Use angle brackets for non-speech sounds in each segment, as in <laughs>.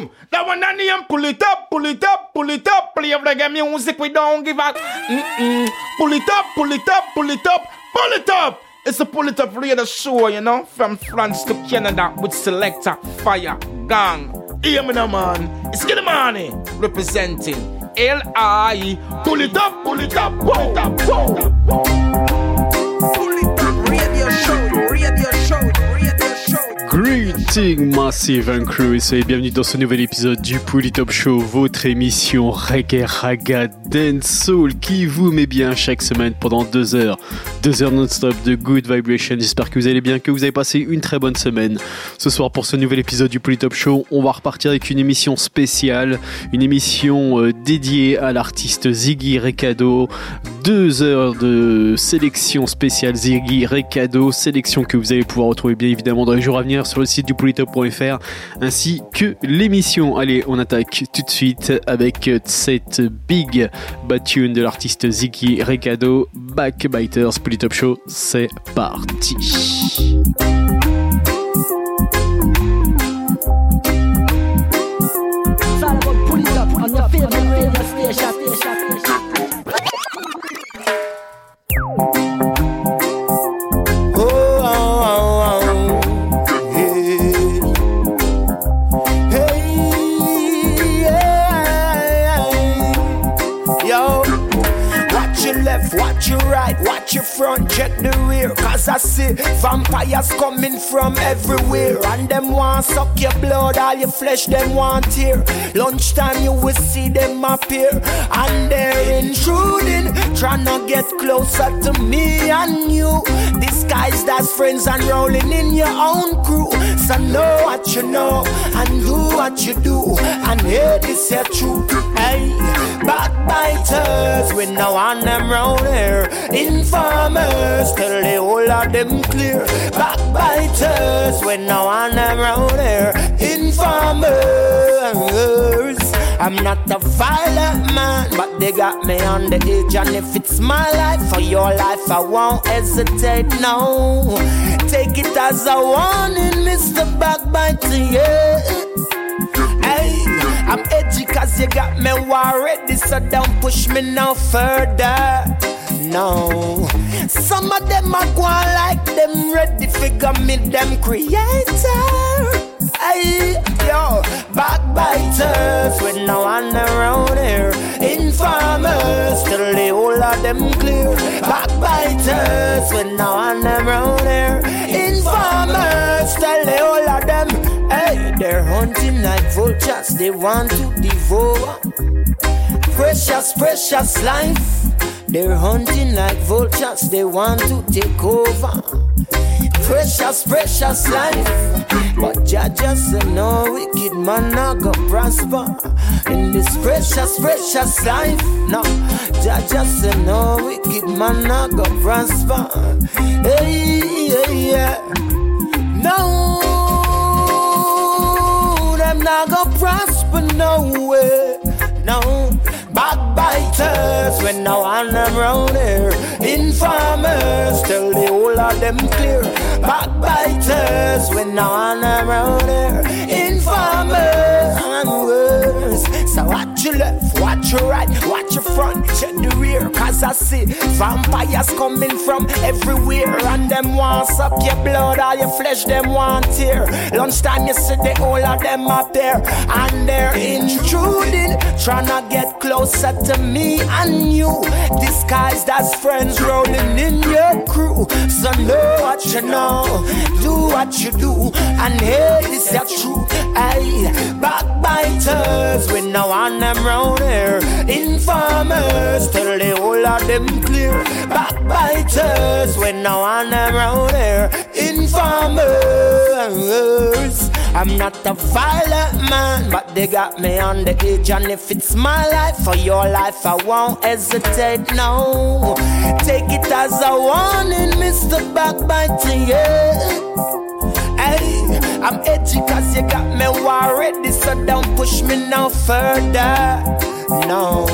boom. That one I name, pull it up, pull it up, pull it up. Play of reggae music, we don't give a. Mm-mm. Pull it up, pull it up, pull it up, pull it up. It's a pull it up radio show, you know, from France to Canada with selector Fire Gang. Hear me now, man. It's Skilly Money representing L.I. Pull it up, pull it up, pull it up, pull it up. Pull Greeting Massive and Crew et bienvenue dans ce nouvel épisode du Pouli Top Show, votre émission reggae, raga, dance, soul qui vous met bien chaque semaine pendant deux heures, deux heures non-stop de good vibration. J'espère que vous allez bien, que vous avez passé une très bonne semaine. Ce soir pour ce nouvel épisode du Pouli Top Show, on va repartir avec une émission spéciale, une émission euh, dédiée à l'artiste Ziggy Recado, deux heures de sélection spéciale Ziggy Recado, sélection que vous allez pouvoir retrouver bien évidemment dans les jours à venir sur le site du politop.fr ainsi que l'émission. Allez, on attaque tout de suite avec cette big bad tune de l'artiste Ziggy Recado, Backbiters Politop Show. C'est parti. Watch your front, check the rear. Cause I see vampires coming from everywhere. And them want suck your blood, all your flesh, them want tear. Lunchtime, you will see them appear. And they're intruding, trying to get closer to me and you. Disguised as friends and rolling in your own crew. So know what you know and do what you do. And hear this your truth. Hey, backbiters, we know on them round here. Informers, tell the whole of them clear. Backbiters, we know on them round here. Informers, I'm not a violent man, but they got me on the edge. And if it's my life or your life, I won't hesitate. No, take it as a warning, Mr. Backbiter. Yeah. Hey, I'm edgy cause you got me worried. So don't push me no further. No, some of them are going like them ready figure me, them creator. Hey, yo, backbiters with no one around here. Informers, till the whole of them clear. Backbiters with no one around here. Informers, tell the whole of them. Hey, they're hunting like vultures, they want to devour. Precious, precious life. They're hunting like vultures, they want to take over. Precious, precious life. But Jah just say no wicked man not go prosper in this precious, precious life. No, Jah just say no wicked man not go prosper. Hey, yeah, yeah. No, them not go prosper no way. No, backbiters when no one around here. Informers tell the whole of them clear. Backbiters when no one around here. Informers and worse. So left, watch your right, watch your front, check the rear. Cause I see vampires coming from everywhere. And them want suck your blood, all your flesh, them want tear. Lunchtime, you see the whole of them up there. And they're intruding, trying to get closer to me and you. Disguised as friends rolling in your crew. So know what you know, do what you do, and here is the truth. Hey, backbiters, we know on them round here. Informers, tell the whole of them clear. Backbiters, we know on them round here. Informers. I'm not a violent man, but they got me on the edge. And if it's my life or your life, I won't hesitate. No, take it as a warning, Mr. Backbiter. Yeah. I'm edgy cause you got me worried, so don't push me no further. No,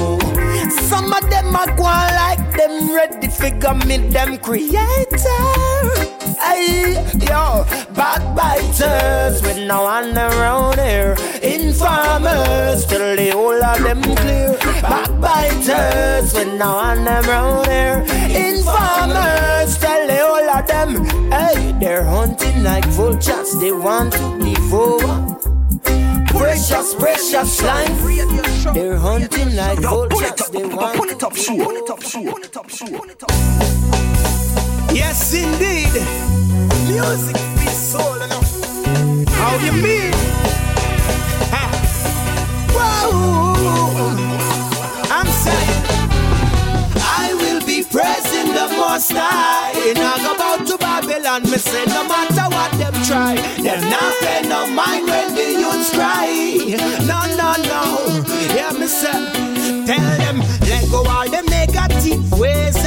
some of them are going like them ready figure me, them creator. Hey, yo, backbiters with no one around here. Informers till the whole of them clear. Backbiters when now on them round here. Informers tell the whole of them. Hey, they're hunting like vultures. They want to devour. Precious, precious life. They're hunting like vultures. They want to devour. Yes, indeed. Music be soul enough. How you mean? I'm saying, I will be praising the Most High. And I go about to Babylon. Me say, no matter what them try, them not pay no mind when the youths cry. No, no, no. Yeah, me say, tell them, let go all them negative ways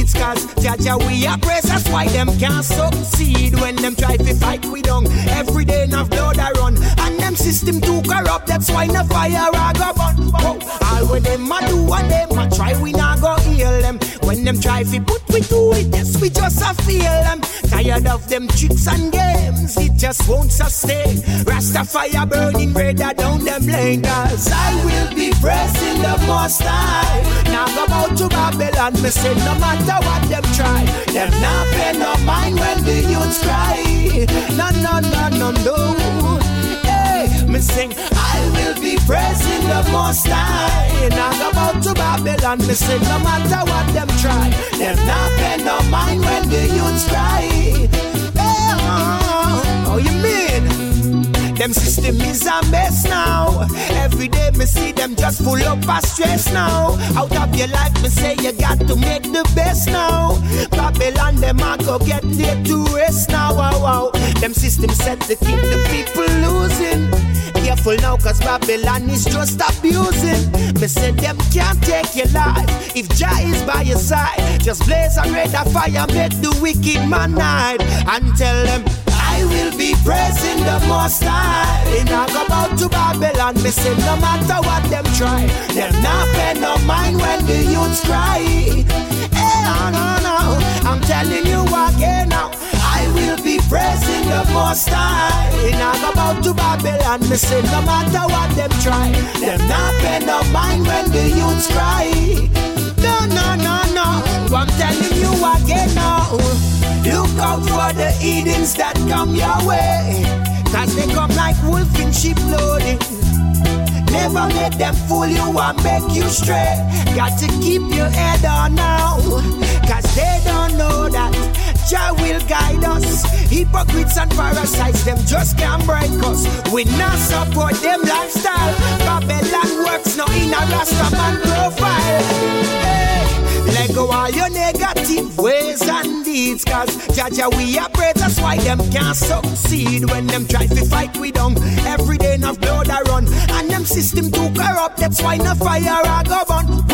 and deeds. Cause Jaja, we are praise, that's why them can't succeed. When them try to fight we don't. Every day enough blood I run. And them system too corrupt, that's why no fire I go burn. All when them a do and them a try, we not go heal them. When them try to put we do it, yes, we just a feel them. Tired of them tricks and games, it just won't sustain. Rastafire burning redder down them lane. Cause I will be pressing the most high. Now go out to Babylon, me say no matter what them try, them not pay no mind when the youths cry. No, no, no, no, no. Hey, me sing, I will be praising the most high. Now go out to Babylon, me say no matter what them try, them not pay no mind when the youths cry. Hey, oh, oh, you mean? Them system is a mess now. Every day me see them just full up of stress now. Out of your life, me say you got to make the best now. Babylon, them a go get there to rest now. Wow, wow. Them system set to keep the people losing. Careful now, cause Babylon is just abusing. Me say them can't take your life. If Jah is by your side, just blaze a red fire, make the wicked man hide. And tell them, will be praising the Most High. And I go out to Babylon, me say no matter what them try, them not pay no mind when the youths cry. Hey, no, no, no, I'm telling you again now. I will be praising the Most High. And I go out to Babylon, me say no matter what them try, them not pay no mind when the youths cry. Edens that come your way. Cause they come like wolf in sheep loading. Never let them fool you and make you stray. Got to keep your head on now. Cause they don't know that Jah will guide us. Hypocrites and parasites, them just can't break us. We not support them lifestyle. Babylon works no in a Rastaman profile. Hey, let go all your negative ways and deeds. Cause Jaja, we are praise, that's why them can't succeed. When them try to fight we don't. Every day enough blood I run. And them system too corrupt, that's why no fire I go burn.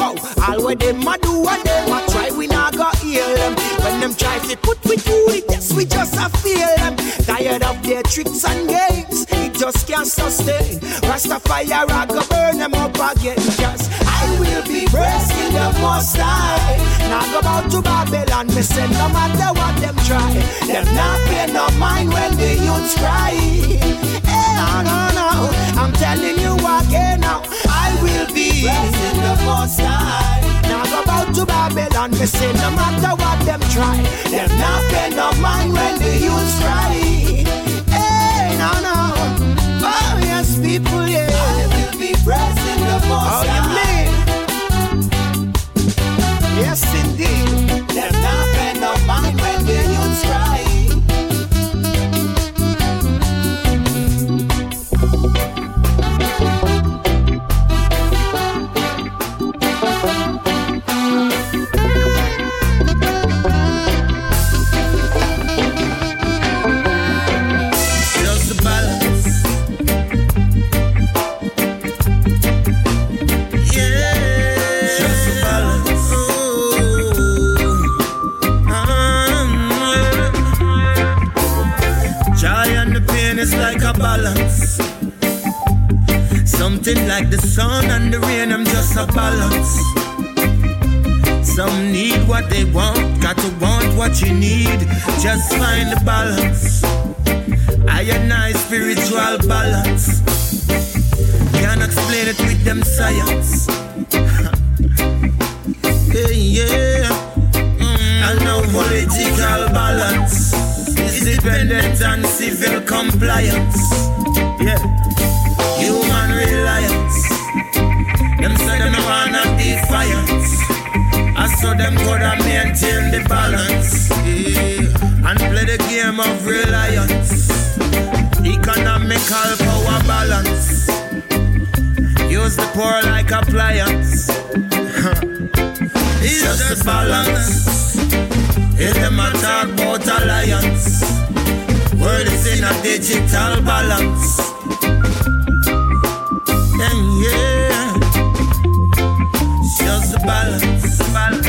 All what them a do and them a try, we not go heal them. When them try to put we do it, yes, we just a feel them. Tired of their tricks and games, it just can't sustain. Rastafire I go burn them up again. Cause I will be praising the most high. Now go out to Babylon, me say no matter what them try, them not pay no mind when the youths cry. Hey, no, no, no, I'm telling you again now, will be praising the most high. Now go out to Babylon, me say no matter what them try, them not pay no mind when the youths cry. Hey, no, no, oh yes, people, yeah. I will be praising the most Oh, high. Yes, indeed. Balance. Something like the sun and the rain, I'm just a balance. Some need what they want, got to want what you need. Just find the balance. I and I spiritual balance. Can't explain it with them science. <laughs> Yeah, yeah. Mm. And no political balance is dependent on civil compliance. Yeah. Human reliance. Them say them wanna defiance. I saw them coulda maintain the balance. Yeah. And play the game of reliance. Economical power balance. Use the poor like appliance. <laughs> it's just a balance. If them a talk about alliance, world is in a digital balance. And yeah, just a balance.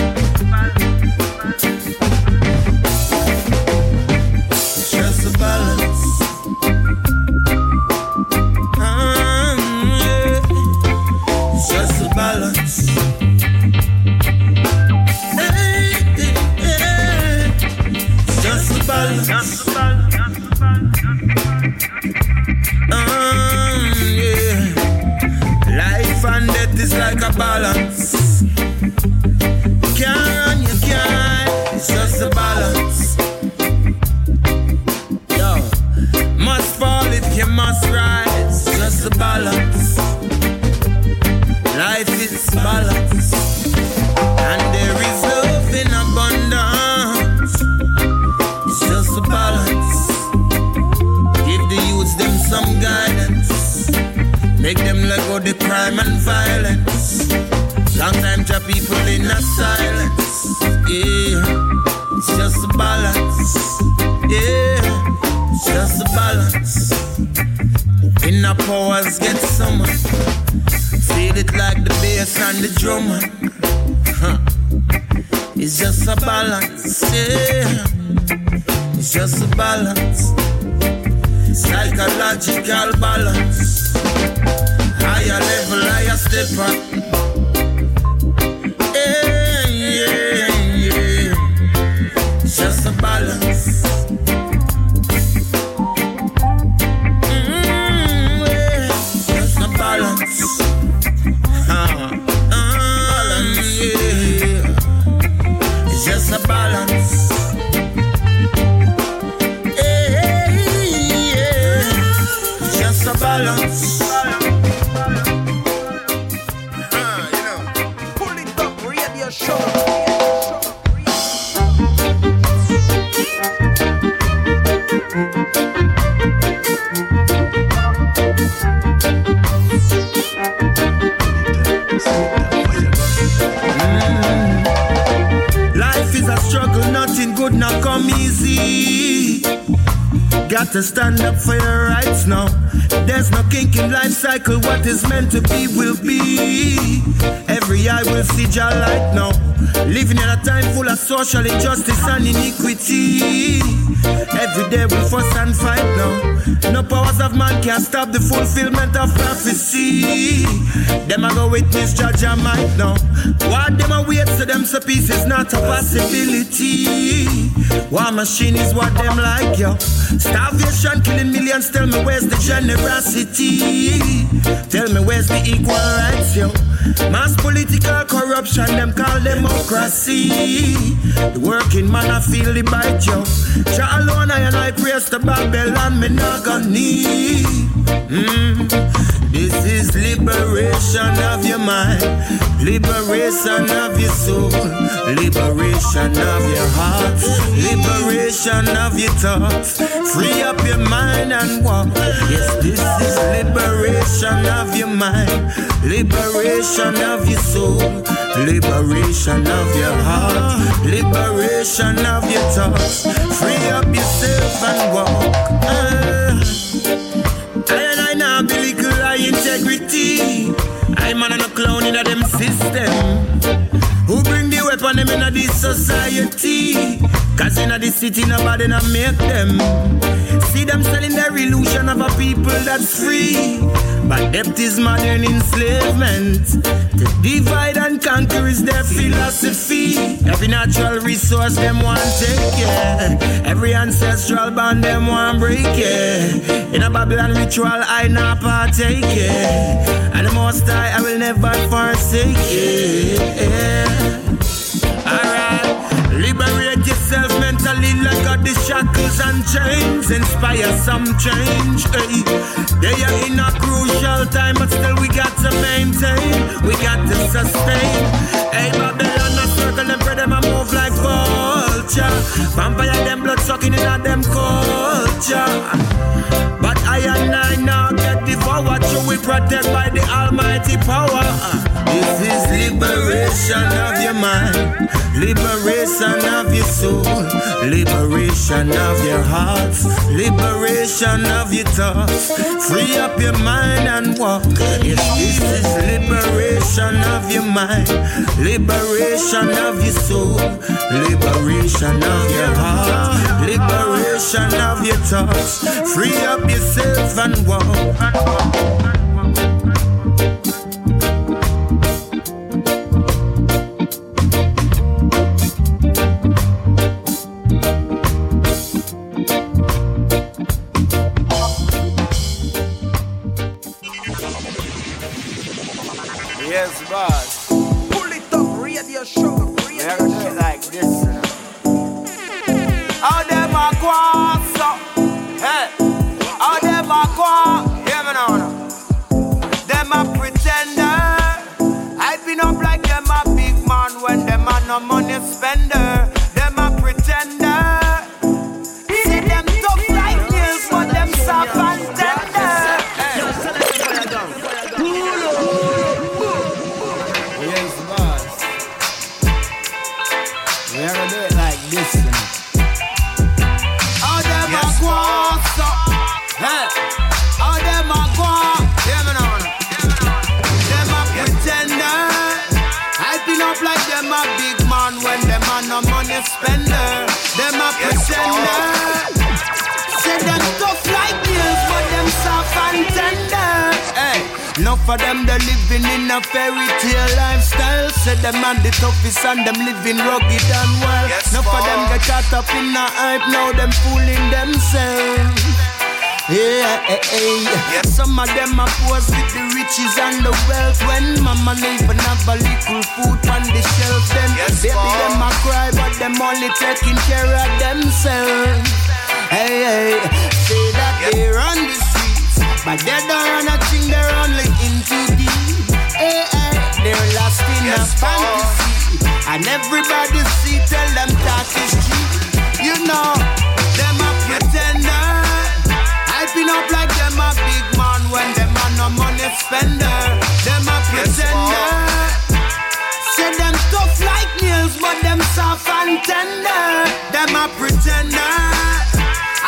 Balance. Social injustice and iniquity. Every day we fuss and fight now. No powers of man can stop the fulfillment of prophecy. Them a go witness judge and might now. What them a wait so them so peace is not a possibility. War machine is what them like yo. Starvation killing millions. Tell me where's the generosity? Tell me where's the equal rights yo? Mass political corruption, them call democracy. The working man, I feel the bite, yo. Jah alone, I and I praise the Babylon, me not gonna need. Mm. This is liberation of your mind, liberation of your soul, liberation of your heart, liberation of your thoughts. Free up your mind and walk. Yes, this is liberation of your mind, liberation of your soul, liberation of your heart, liberation of your thoughts. Free up yourself and walk. Ah. I and I now be little high integrity. I'm on a clown in a them system. Who bring the weapon them in a this society? Cause in this city nobody not make them. See them selling their illusion of a people that's free. But depth is modern enslavement. To divide and conquer is their philosophy. Every natural resource them want take, yeah. Every ancestral bond them want break, yeah. In a Babylon ritual, I not partake, yeah. And the most I, I will never forsake, yeah. Liberate yourself mentally, let go the shackles and chains. Inspire some change. Hey. They are in a crucial time, but still we got to maintain. We got to sustain. Hey, Babylon, a circle and spread them a move like vulture. Vampire them blood sucking in at them culture. But I and I now get devoured, so we protect by the Almighty power. This is liberation of your mind, liberation of your soul, liberation of your hearts, liberation of your thoughts. Free up your mind and walk. Yes, this is liberation of your mind, liberation of your soul, liberation of your heart, liberation of your thoughts. Free up yourself and walk. Riches and the wealth. When mama no even have a little food on the shelf, them Yes, baby boy. them a cry, but them only taking care of themselves. Hey, hey, say that they run the streets, but they don't run a thing, they're only in too deep. Hey, hey, they're lost in Yes, a fantasy, and everybody see tell them that is cheap. You know, them a pretender. I been up like them a big when them a no money spender. Them a pretender. Say them tough like nails, but them soft and tender. Them a pretender.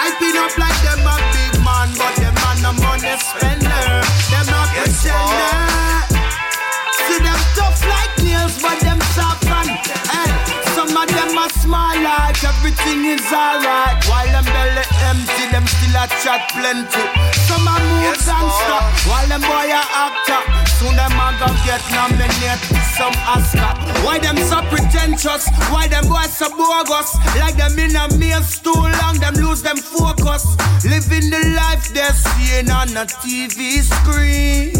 I been up like them a big man, but them a no money spender. Them a pretender. See them tough like nails, but them soft and hey. Some of them are small like everything is alright. While them belly empty, them still a chat plenty. Some a move Yes, stop, while them boy a actor. Soon them a go get nominated some Oscar. Why them so pretentious? Why them boys so bogus? Like them in a maze too long, them lose them focus. Living the life they're seeing on a TV screen.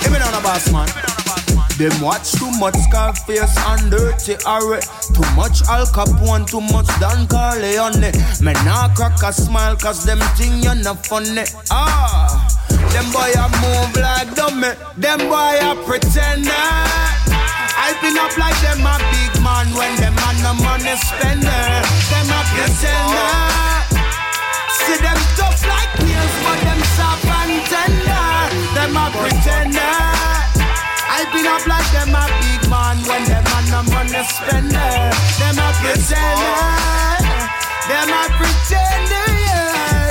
Give me down a boss man. Them watch too much Scarface and Dirty Harry. Too much Al Capone, too much Don Corleone. Me nah crack a smile cause them think you're not funny. Ah, them boy a move like dummy. Them boy a pretender I been up like them a big man when them a no money spender Them a pretender See them tough like nails, but them soft and tender. Them a pretender. I been up like them a big man when them a no money spender. Eh, them a pretender. Eh. Them a pretender. Eh, yeah.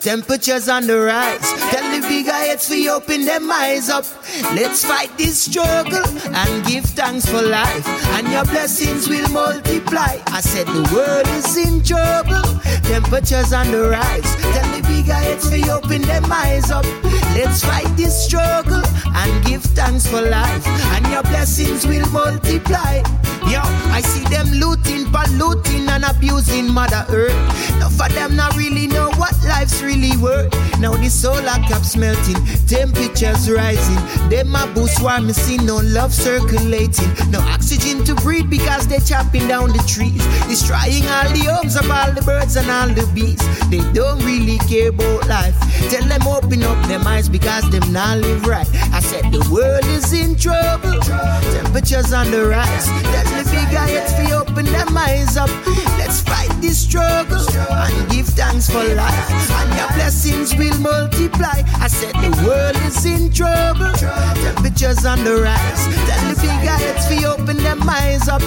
Temperatures on the rise. Tell the big guys to open them eyes up. Let's fight this struggle and give thanks for life. And your blessings will multiply. I said the world is in trouble. Temperatures on the rise. Tell bigger heads for open them eyes up. Let's fight this struggle and give thanks for life, and your blessings will multiply. Yo, I see them looting, polluting, and abusing Mother Earth. Now for them not really know what life's really worth. Now the solar caps melting, temperatures rising. Them a boost why me see no love circulating. No oxygen to breathe because they're chopping down the trees, destroying all the homes of all the birds and all the bees. They don't really care about life. Tell them open up their minds because them not live right. I said the world is in trouble. Temperatures on the rise. Tell the big guys to open them eyes up. Let's fight this struggle and give thanks for life. And your blessings will multiply. I said the world is in trouble. Temperatures on the rise. Tell the big guys to open them eyes up.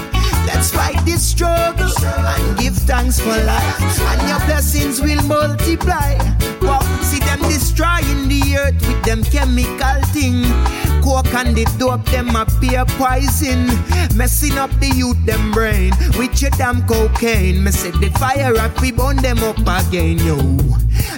Let's fight this struggle and give thanks for life. And your blessings will multiply. Wow, see them destroying the earth with them chemical thing. Coke and the dope, them a peer poison. Messing up the youth, them brain with your damn cocaine. Me say the fire up, we burn them up again, yo.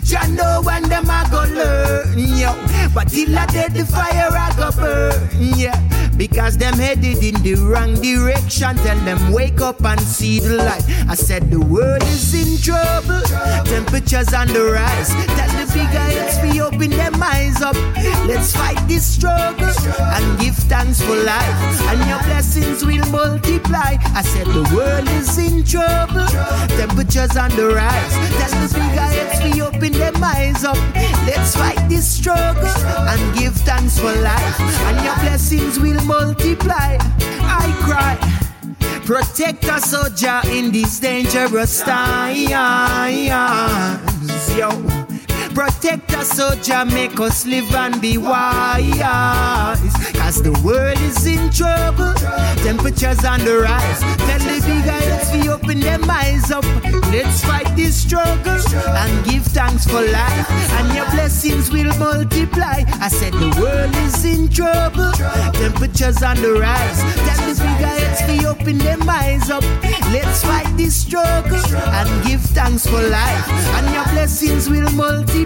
Ya know when them a go learn, yo. But till I dead, the fire I go burn, yeah. Because them headed in the wrong direction. Tell them wake up and see the light. I said the world is in trouble. Temperatures on the rise. Tell the big guys we open them eyes up. Let's fight this struggle and give thanks for life. And your blessings will multiply. I said the world is in trouble. Temperatures on the rise. Tell the big guys we open them eyes up. Let's fight this struggle and give thanks for life. And your blessings will multiply. I cry. Protect us, soldier, in these dangerous times. Yo. Protect us, soldier, make us live and be wise. Cause the world is in trouble, temperatures on the rise. Tell the big guys we open them eyes up. Let's fight this struggle and give thanks for life. And your blessings will multiply. I said the world is in trouble, temperatures on the rise. Tell the big guys we open them eyes up. Let's fight this struggle and give thanks for life. And your blessings will multiply.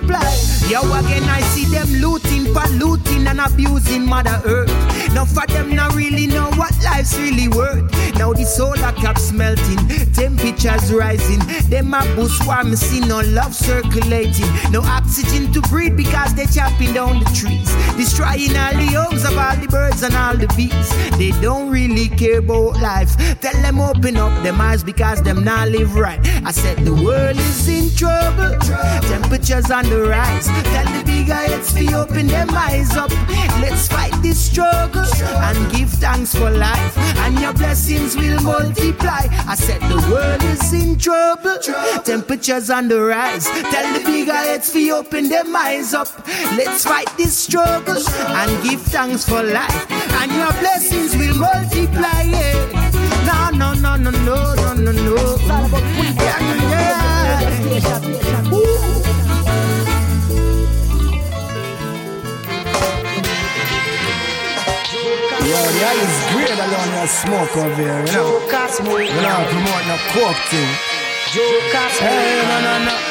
Yo, again, I see them looting, polluting, and abusing Mother Earth. Now, for them, not really know what life's really worth. Now, the solar caps melting, temperatures rising. Them a boost warm, see no love circulating. No oxygen to breathe because they're chopping down the trees. Destroying all the homes of all the birds and all the bees. They don't really care about life. Tell them open up them eyes because them not live right. I said the world is in trouble. Temperatures on the rise. Tell the bigger heads to open them eyes up. Let's fight this struggle and give thanks for life. And your blessings will multiply. I said the world is in trouble. Temperatures on the rise. Tell the bigger heads to open them eyes up. Let's fight this struggle and give thanks for life. And your blessings will multiply. Yeah. No, no, no, no, no, no, no, no. Yeah, yeah. Air is great alone your smoke over here, you know. You know, promote no coke thing. Hey, no, no, no.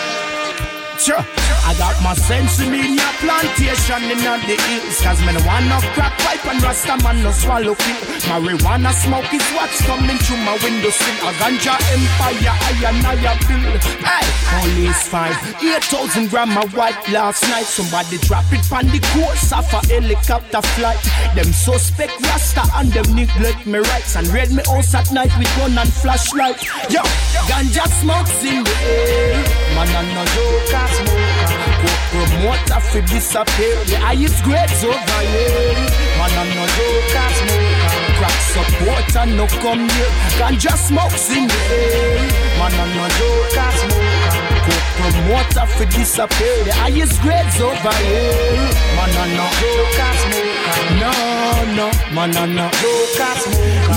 I got my sense in me a plantation in the hills Cause want no crack pipe and rasta man no swallow pill Marijuana smoke is what's coming through my window sill. A ganja empire, I and I build Hey, police five, 8,000 gram of white last night. Somebody drop it on the course of a helicopter flight. Them suspect rasta and them neglect me rights. And raid me house at night with gun and flashlight. Yo, ganja smokes in the air. Man I no joke, I smoke Go promoter fi disappear The highest grades over here. Man I'm no joke, I smoke Crack supporter no come here Ganja smokes in the air Man I'm no joke, I smoke Go promoter fi disappear The highest grades over here Man I'm no joke, I smoke No no, man, no, no.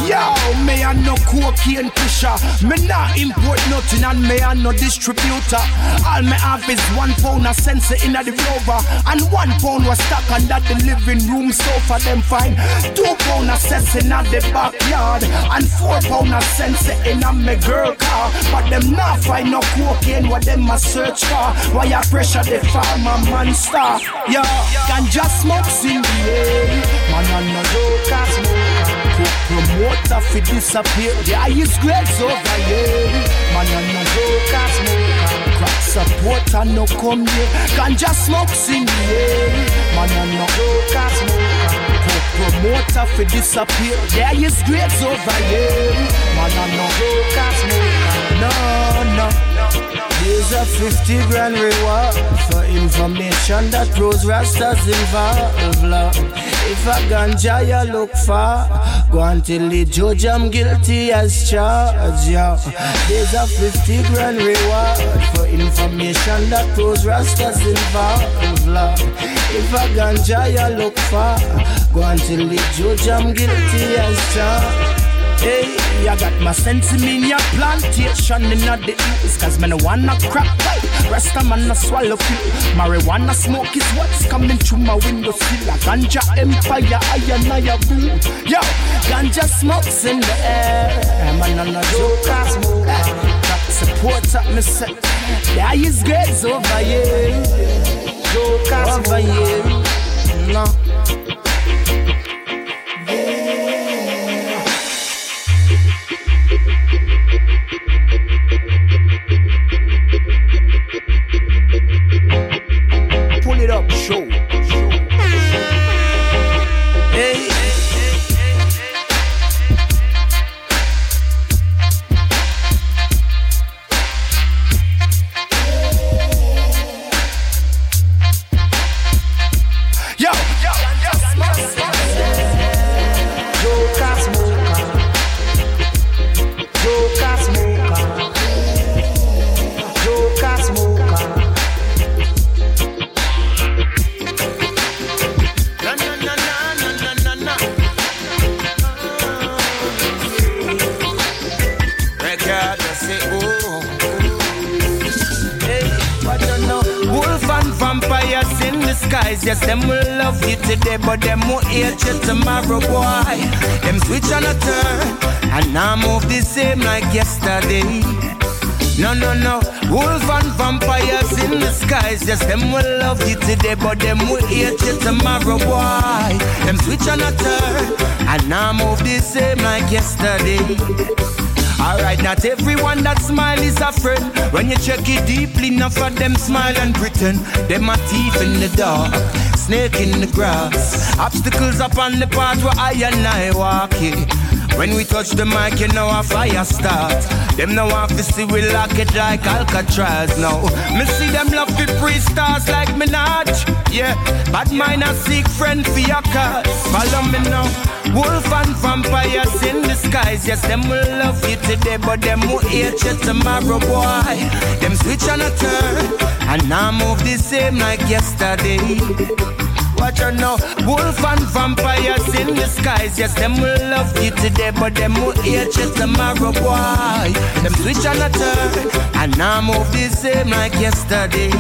Yo, me a no cocaine pusher. Me not import nothing and me a no distributor. All me have is one pound of sensor in the rover and one pound was stuck under the living room sofa. Them fine. Two pound of sense in the backyard and four pound of sensor in a me girl car. But them not find no cocaine. What them a search for? Why I pressure the farmer monster? Yo, ganja smokes in the air. Man, no joke, smoke. Cook promoter fi disappear. The highest grades over here. Man, I no joke, smoke. Crack supporter no come here. Ganja smokes in the air. Man, I no joke, smoke. Cook promoter fi disappear. The highest grades over here. Man, I no joke, smoke. No, no. There's a 50 grand reward for information that grows rastas involved. Lord. If a ganja you look for, go until the judge I'm guilty as charged. Yeah. There's a 50 grand reward for information that grows rastas involved. Lord. If a ganja you look for, go until the judge I'm guilty as charged. Hey, I got my sense in your plantation in the east Cause me no wanna crap. Pipe Rest of man a swallow pill Marijuana smoke is what's coming through my window sill. A ganja empire, I and I boom Yo, ganja smokes in the air. Man on a joke, smoke support at me set. There is girls over here. Over here. No them smile and pretend. Them a thief in the dark, snake in the grass. Obstacles upon the path where I and I walk it. When we touch the mic, you know a fire start. Them no want to see we lock it like Alcatraz now. Me see them love the free stars like Minaj. Yeah, but mine a seek friend for your cause. Follow me now. Wolf and vampires in disguise. Yes, them will love you today, but them will hate you tomorrow, boy. Them switch on a turn, and now move the same like yesterday. Watch out now, wolf and vampires in disguise. Yes, them will love you today, but them will hate you tomorrow, boy. Them switch on a turn, and now move the same like yesterday.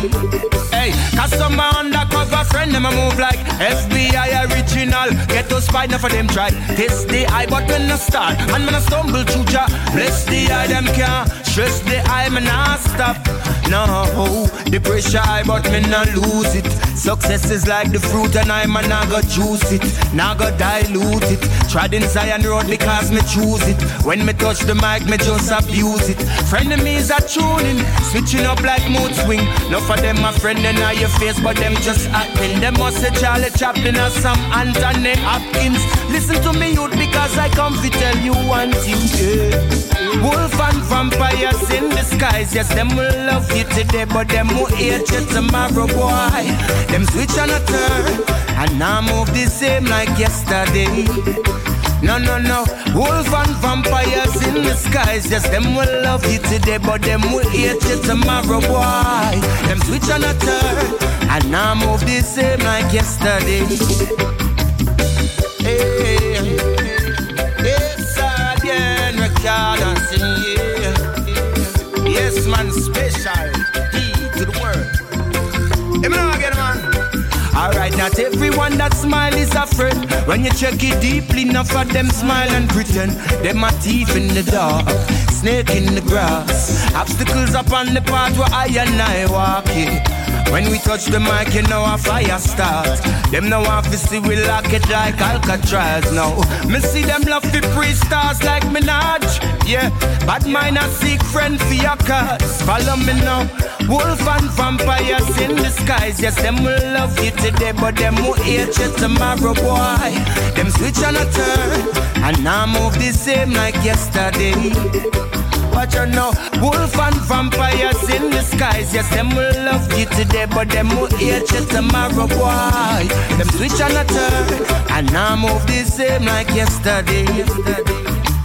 Hey, cause some undercover friend, them a move like FBI original. Get those spy, for them try. This the eye, but when I start, and when I stumble through ya, bless the eye, them can't stress the eye, me not stop. No, the pressure high, but me not lose it. Success is like the fruit, and I man I go juice it, now go dilute it. Tried in Zion Road because me choose it. When me touch the mic, me just abuse it. Frenemies are tuning, switching up like mood swing. No for them, my friend, and know your face, but them just acting. Them must say Charlie Chaplin or some Anthony Hopkins. Listen to me, youth, because I come to tell you one thing. Yeah. Wolf and vampires in disguise. Yes, them will love you today, but them will hate you tomorrow, boy. Them switch on a turn, and now move the same like yesterday. No, no, no. Wolf and vampires in disguise. Yes, them will love you today, but them will hate you tomorrow, Why? Them switch on a turn, and now move the same like yesterday. Not everyone that smile is a friend. When you check it deeply, enough of them smile and pretend. Them are thief in the dark, snake in the grass. Obstacles upon the path where I and I walking. When we touch the mic, you know a fire start. Them no want to see we lock it like Alcatraz. No, me see them love the pre stars like Minaj. Yeah, but mine a seek friend for your cause. Follow me now. Wolf and vampires in disguise. Yes, them will love you today, but them will hate you tomorrow, boy. Them switch on a turn, and now move the same like yesterday. Watch out now, wolf and vampires in disguise. Yes, them will love you today, but them will hate you tomorrow, boy. Them switch on a turn, and now move the same like yesterday. yesterday.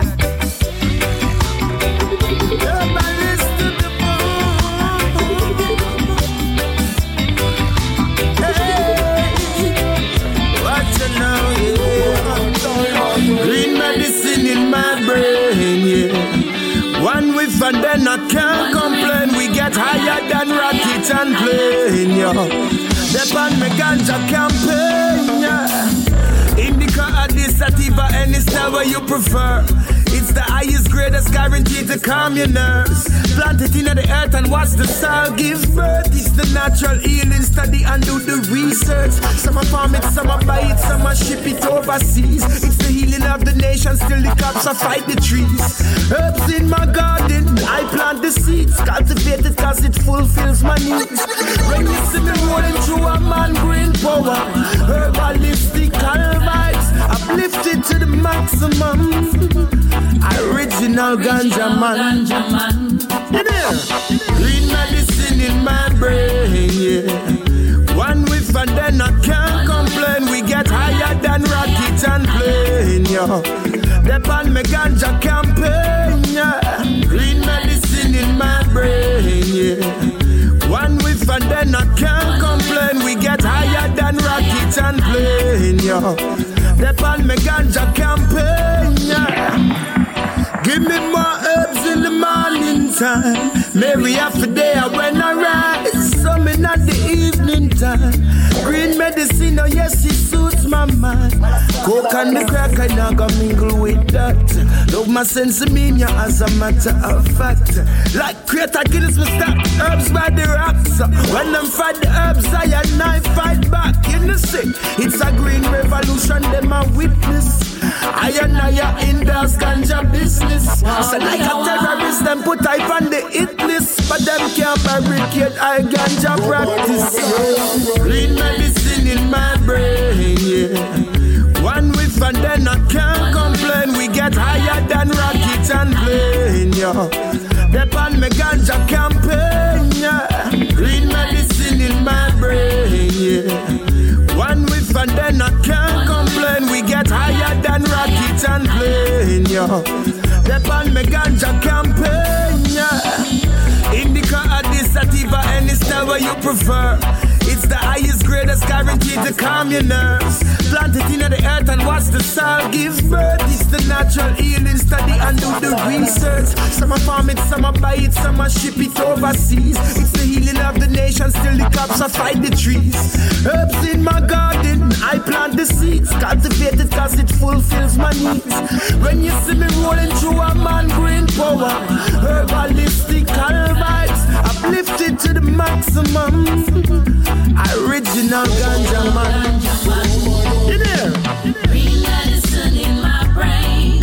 And can't complain. We get higher than rocket and plane, yeah. Depend me ganja campaign, yeah. Indica, this sativa, any style where you prefer. It's the highest grade that's guaranteed to calm your nerves. Plant it in the earth and watch the soil give birth. It's the natural healing study and do the research. Some are farm it, some are buy it, some are ship it overseas. It's the healing of the nation, still the cops are fight the trees. Herbs in my garden, I plant the seeds. Cultivate it cause it fulfills my needs. When you see me rolling through a man green power, herbalistic vibes, uplifted to the maximum. Original ganja man. You know? Green medicine in my brain, yeah. One whiff and then I can't complain. We get higher than rocket and plane, yeah. Depend me ganja campaign, yeah. Green medicine in my brain, yeah. One whiff and then I can't complain. We get higher than rocket and plane, yeah. Depend me ganja campaign, yeah. Give me more herbs in the morning time. Maybe half a day when I rise. Some in at the evening time. Green medicine, oh yes, it suits my mind. Coke and the crack, I now go mingle with that. Love my sense of meaning as a matter of fact. Like creator Guinness, me stop herbs by the rocks. When them fight the herbs, I and I fight back. In the sick, it's a green revolution, them a witness. I and I in the ganja business. So like a terrorist, them put I on the hit list, but them can't barricade I ganja practice. Green medicine in my brain. One whiff and then I can't complain. We get higher than rocket and plane, yeah. Depend me ganja campaign, yeah. Green medicine in my brain, yeah. One whiff and then I can't complain. We get higher than rocket and plane, yeah. Depend me ganja campaign, you prefer. It's the highest grade that's guaranteed to calm your nerves. Plant it in the earth and watch the soil give birth. It's the natural healing study and do the research. Some are farm it, some are buy it, some are ship it overseas. It's the healing of the nation, still the cops are fight the trees. Herbs in my garden, I plant the seeds. Cultivate it cause it fulfills my needs. When you see me rolling through a man green power, herbalistic vibes, uplifted to the maximum. Original ganja man. You medicine in my brain.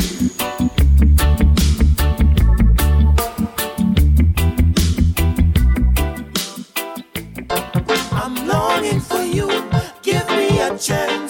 I'm longing for you. Give me a chance,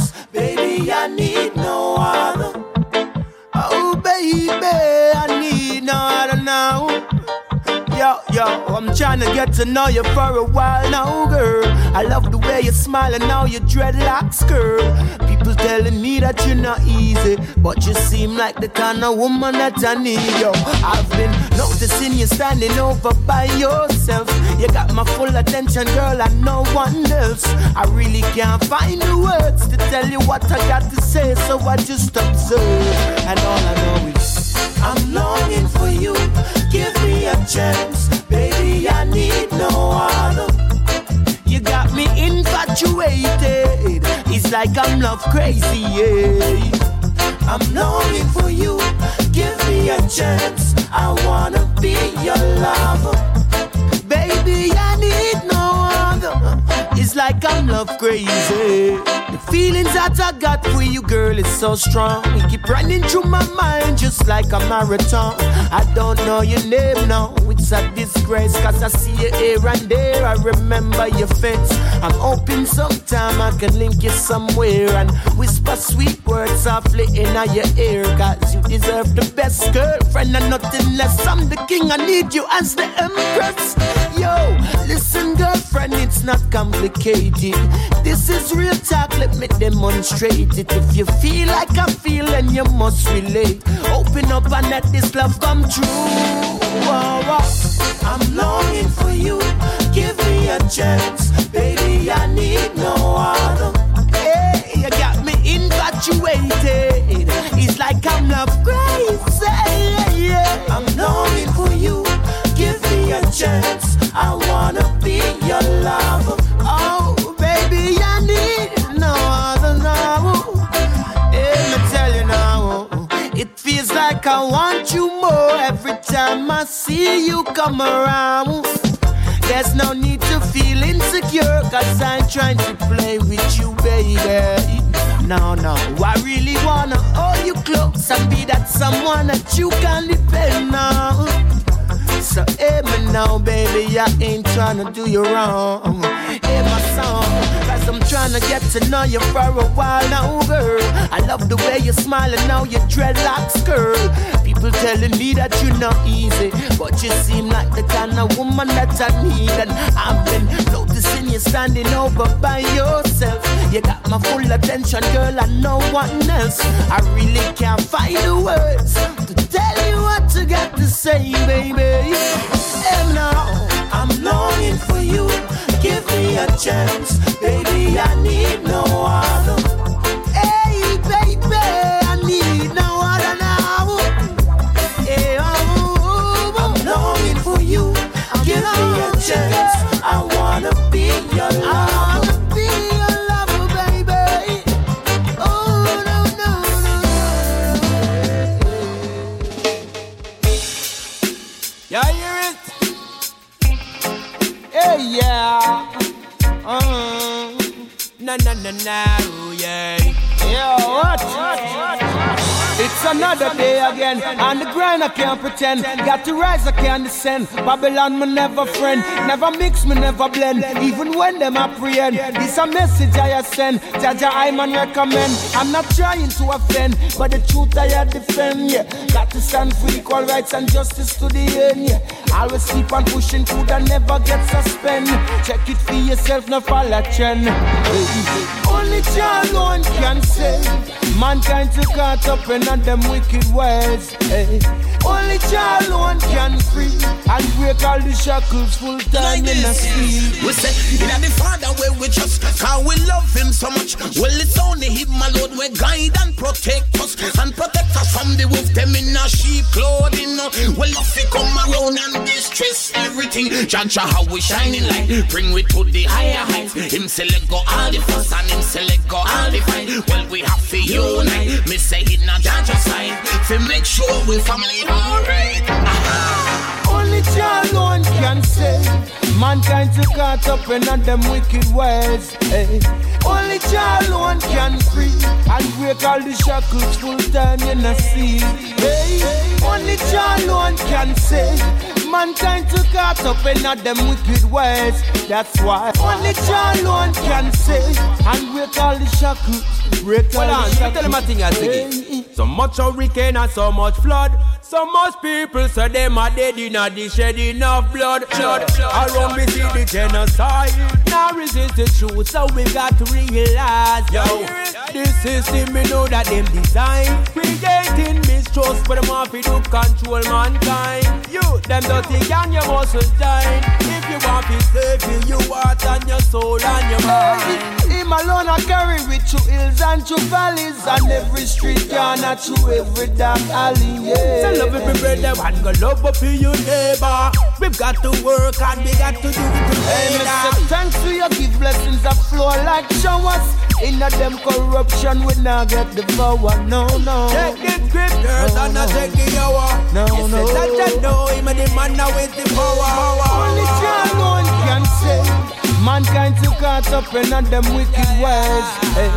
I'm trying to get to know you for a while now, girl. I love the way you smile and now your dreadlocks, girl. People telling me that you're not easy, but you seem like the kind of woman that I need, yo. I've been noticing you standing over by yourself. You got my full attention, girl, and no one else. I really can't find the words to tell you what I got to say, so I just observe. And all I know is I'm longing for you. Give me a chance, baby. I need no other. You got me infatuated. It's like I'm love crazy, yeah. I'm longing for you. Give me a chance. I wanna be your lover. Baby, I need no. It's like I'm love crazy. The feelings that I got for you, girl, is so strong. You keep running through my mind just like a marathon. I don't know your name now. It's a disgrace, cause I see you here and there. I remember your face. I'm hoping sometime I can link you somewhere and whisper sweet words softly in your ear. Cause you deserve the best girlfriend and nothing less. I'm the king, I need you as the empress. Yo, listen, girlfriend, it's not complicated. This is real talk, let me demonstrate it. If you feel like I feel, then you must relate. Open up and let this love come true. Whoa. I'm longing for you. Give me a chance, baby. I need no other. Hey, you got me infatuated. It's like I'm love chance. I wanna be your lover. Oh, baby, I need no other now. Let me tell you now. It feels like I want you more every time I see you come around. There's no need to feel insecure, cause I'm trying to play with you, baby. No, no, I really wanna hold you close and be that someone that you can depend on. So, hey, me now, baby, I ain't trying to do you wrong. Hey, my song, cause I'm trying to get to know you for a while now, girl. I love the way you smile and now your dreadlocks, girl. People telling me that you're not easy, but you seem like the kind of woman that I need. And I've been noticing you standing over by yourself. You got my full attention, girl, and no one else. I really can't find the words to tell what you got to say, baby. And now I'm longing for you. Give me a chance, baby. I need no other. Hey, baby, I need no other now. Hey, oh, I'm longing for you. Give me a chance. I wanna be your lover. Yeah. Uh, na na na na, oh, yeah. Yeah, what? It's another day again, and the grind I can't pretend. Got to rise, I can't descend. Babylon, me never friend. Never mix, me never blend. Even when them apprehend, this a message I send. Jah Jah, I man recommend. I'm not trying to offend, but the truth I defend. Yeah, got to stand for equal rights and justice to the end. Yeah, always keep on pushing through that never get suspend. Check it for yourself, no follow trend. Only Jah alone can save mankind to caught up in all them wicked ways. Hey. Eh? Only Jah alone can free and break all the shackles full time in a sleep. We say, in the Father where we trust, cause we love Him so much. Well, it's only Him, my Lord, we guide and protect us, and protect us from the wolf, them in a sheep clothing. Well, if we come around and distress everything, Judge how we shining light, bring we to the higher heights. Him say let go all the fuss and Him say let go all the fight. Well, we have to unite. Me say it not Judge side, to make sure we family alright. Only Jah alone can save mankind to caught up in all them wicked ways. Hey. Only Jah alone can free and break all the shackles full time in a sea. Hey. Only Jah alone can save mankind to caught up in all them wicked ways. That's why only Jah alone can save and break all the shackles. Break all on, the tell him a thing I Hey. say. So much hurricane and so much flood. So much people say them are dead in a the shedding of blood. blood. Around me see the genocide. Now resist the truth, so we got to realize, yo, this system we know that them design creating mistrust for them off to control mankind. You, them dirty gang, you must die. If you want to save you, you heart and your soul and your mind. Him alone I carry with through hills and through valleys and every street corner through every dark alley. Yeah. So love every brother and go love up to your neighbor. We've got to work and we got to do it Hey, together. Mr. Thanks to you, give blessings that flow like showers. In a them corruption, we not get the power. No, no. Take the scriptures and not take the uh. hour. No, you no. Say that you know him and the man now with the power. Only Jah alone can save mankind too caught up in all them wicked ways. Hey.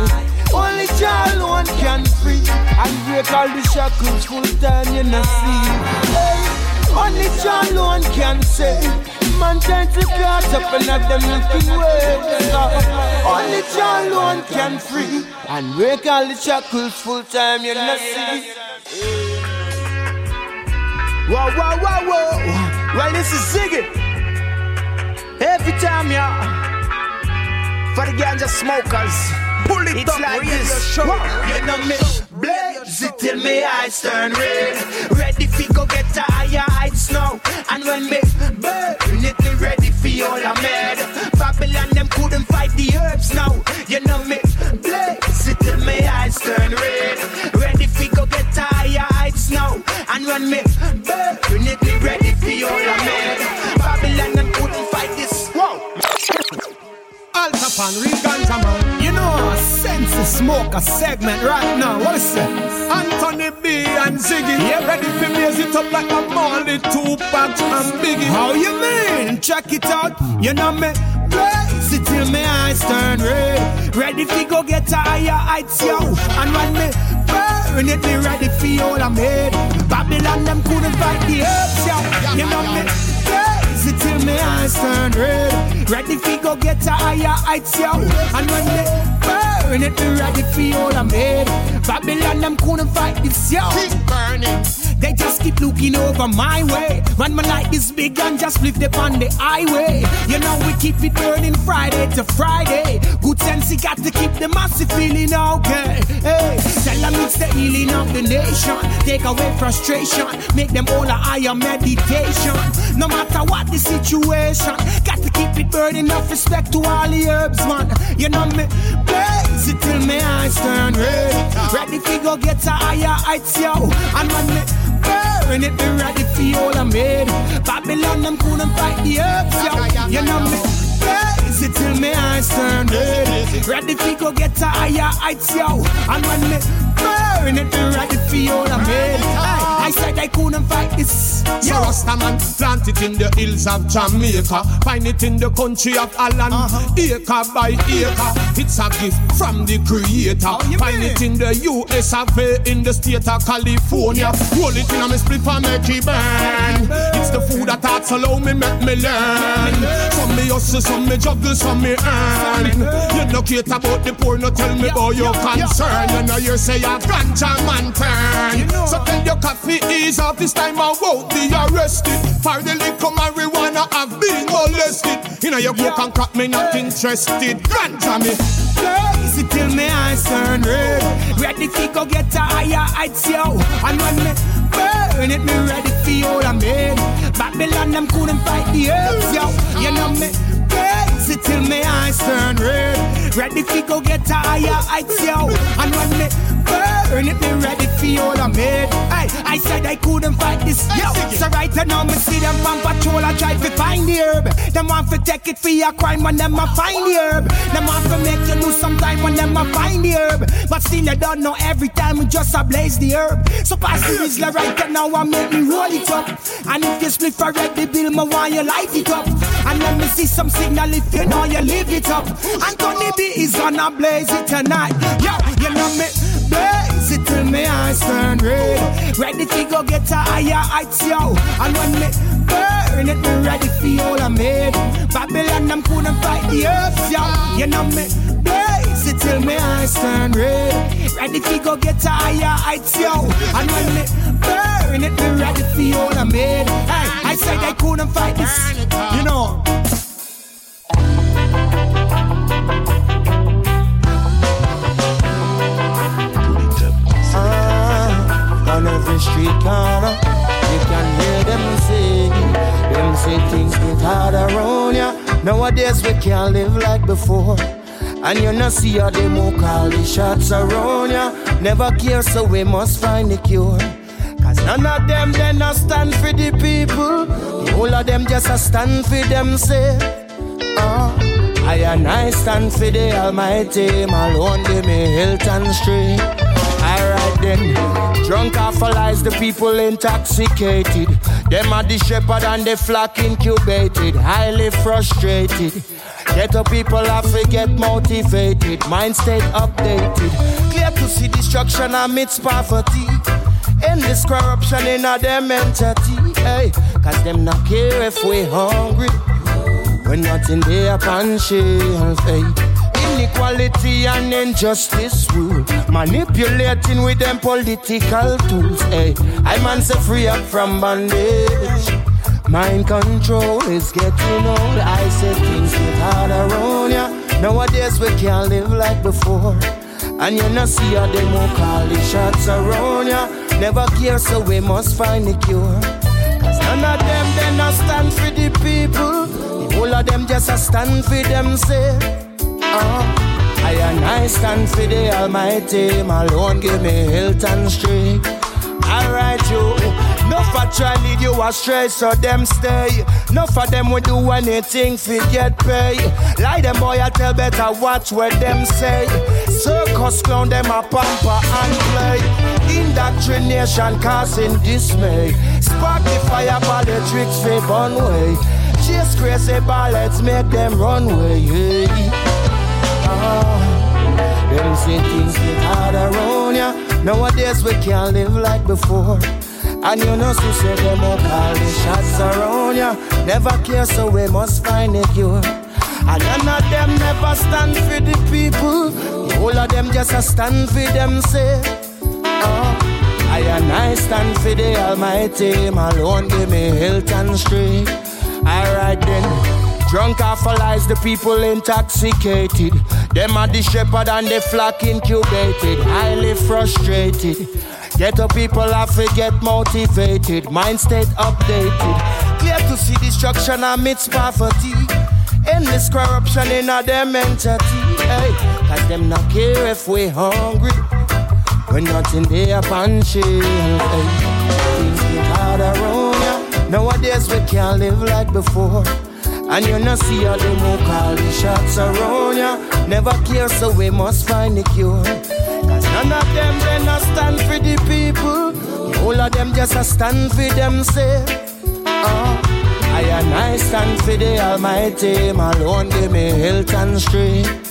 Only Jah alone can free and break all the shackles full time you know see. Hey. Only Jah alone can save mankind too caught up in all them ways. Uh, only Jah alone can free and break all the shackles full time you know see. Whoa, whoa, whoa, whoa. Well, this is Ziggi. Every time, yeah. For the ganja smokers. Pull it it's up, like this. show. You know me. Blaze it till me eyes turn red. Ready fi go get to higher heights now. And when me burn I'm mad. Babylon them couldn't fight the herbs now. You know me. Blaze it till me eyes turn red. Ready fi go get higher heights now. And when me burn it, ready fi all Alta pan, real ganja man. You know, I sense the smoke a segment right now. What is it? Anthony B and Ziggi, yeah, ready for blaze it up like a Marley, Tupac and Biggie. How you mean? Check it out. You know me. Blaze it till my eyes turn red. Ready fi go get higher heights, yo. And when me burn it, me ready fi all I made. Babylon them couldn't fight the herbs, yo. You know me. Blaze my eyes turn red. Ready fi go get to higher heights, yo. And when me burn it, me ready fi all I made. Babylon them couldn't fight this, yo. Keep burning. They just keep looking over my way. When my light is big and just flip them on the highway. You know we keep it burning Friday to Friday. Good sense, you got to keep the massive feeling okay. Hey, tell them it's the healing of the nation. Take away frustration, make them all a higher meditation. No matter what the situation, got to keep it burning. Enough respect to all the herbs, man. You know me, blaze it till my eyes turn red. Ready to go get to higher heights, yo. And when me burn it, be ready for all I made. Babylon, them couldn't fight the herbs, yo. You know me. It till my eyes turn red. Ready to go get to higher heights, yo. And when me burn it, be ready for all I made. I said I couldn't fight this. So Rastaman plant it in the hills of Jamaica, find it in the country of Holland, acre by acre. It's a gift from the Creator. you Find mean? it in the US of A, in the state of California. Roll it in a me split and make it burn. It's the food that thoughts allow me make me learn. Some me hustle, some me juggle, some me earn. You no cater about the poor, no tell me about your concern. You know you say you're a ganja man turn. So tell your coffee ease off this time I won't be arrested. For the liquor marijuana I've been molested. You know you broke and crack me not interested. Ganja me. It till my eyes turn red. Ready to go get to higher heights, yo. And when me burn it, me ready for all I made. Babylon, them couldn't fight the herbs, yo. You know me. It till my eyes turn red. Ready to go get higher heights, yo. And when me burn it, me ready for all I made. Hey, I said I couldn't fight this, yo. So right now, me see them on patrol, I try to find the herb. Them want to take it for a crime when them a find the herb. Them want to make you lose some time when them a find the herb. But still you don't know every time we just a blaze the herb. So pass the Rizla right and now and make me roll it up. And if you split for red, the bill, me want you light it up. And let me see some signal if you know you live it up. Anthony B is gonna blaze it tonight. Yeah, you know me. Blaze it till my eyes turn red. Ready to go get to higher heights, yo. And when me burn it, me ready for all I made. Babylon, them couldn't fight the earth, yo. You know me. Blaze it till my eyes turn red. Ready to go get to higher heights, yo. And when me burn it, me ready for you all I made. Hey, I said I couldn't fight this, you know. Nowadays we can't live like before. And you not see how them who call the shots around ya. Never care, so we must find the cure. Cause none of them they not stand for the people. The whole of them just a stand for themselves. Uh, I and I stand for the Almighty. My give me health and strength. Alright then, drunk off lies, the people intoxicated. Them are the shepherd and the flock incubated, highly frustrated. Ghetto people have to get motivated, mind state updated. Clear to see destruction amidst poverty. Endless corruption in a them entity. Hey, cause them not care if we hungry. When nothing there upon shelf, hey. Inequality and injustice rule. Manipulating with them political tools, hey. I man say free up from bondage. Mind control is getting old. I say things get hard around ya. Nowadays we can't live like before. And you not see how them who call the shots around ya. Never care, so we must find the cure. Cause none of them they not stand for the people. The whole of them just a stand for themselves. Uh, I and I stand for the Almighty. My alone give me health and strength. Alright, you. No for try lead you astray, so them stay. No for them we do anything fi get pay. Lie them boy, I tell better watch what them say. Circus clown them a pamper and play. Indoctrination causing dismay. Spark the fire, politics fi burn way. Chase crazy ballets, make them run way. Ah, them say things get hard around ya. Nowadays we can't live like before. And you know, so say them all call the shots around ya. Never care, so we must find a cure. And none of them never stand for the people. The whole of them just a stand for themselves. Oh, I and I stand for the Almighty. Alone give me health and strength. Alright then. Drunk off of lies, the people intoxicated. Them are the shepherd and the flock incubated. Highly frustrated. Ghetto people have to get motivated. Mind state updated. Clear to see destruction amidst poverty. Endless corruption in a them entity. Hey, cause them not care if we hungry. When nothing there upon shelf. Hey, things get hard around oh. ya. Nowadays we can't live like before. And you not see how them who call the shots around ya. Never care, so we must find the cure. Cause none of them they not stand for the people. The whole of them just a stand for themselves. Oh, ah, I and I stand for the Almighty. My alone give me health and strength.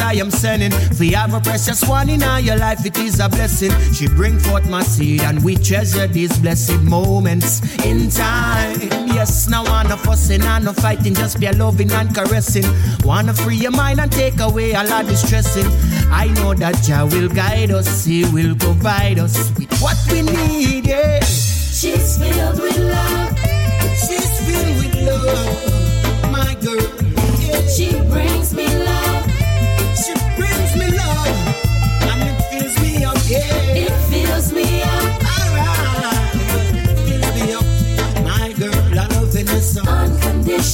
I am sending. We have a precious one in all your life, it is a blessing. She bring forth my seed and we treasure these blessed moments in time. Yes, now I wanna fussing and no fighting, just be a loving and caressing. Wanna free your mind and take away a lot of stressing. I know that Jah will guide us, He will provide us with what we need. Yeah. She's filled with love. She's filled with love, my girl. Yeah. She brings me love.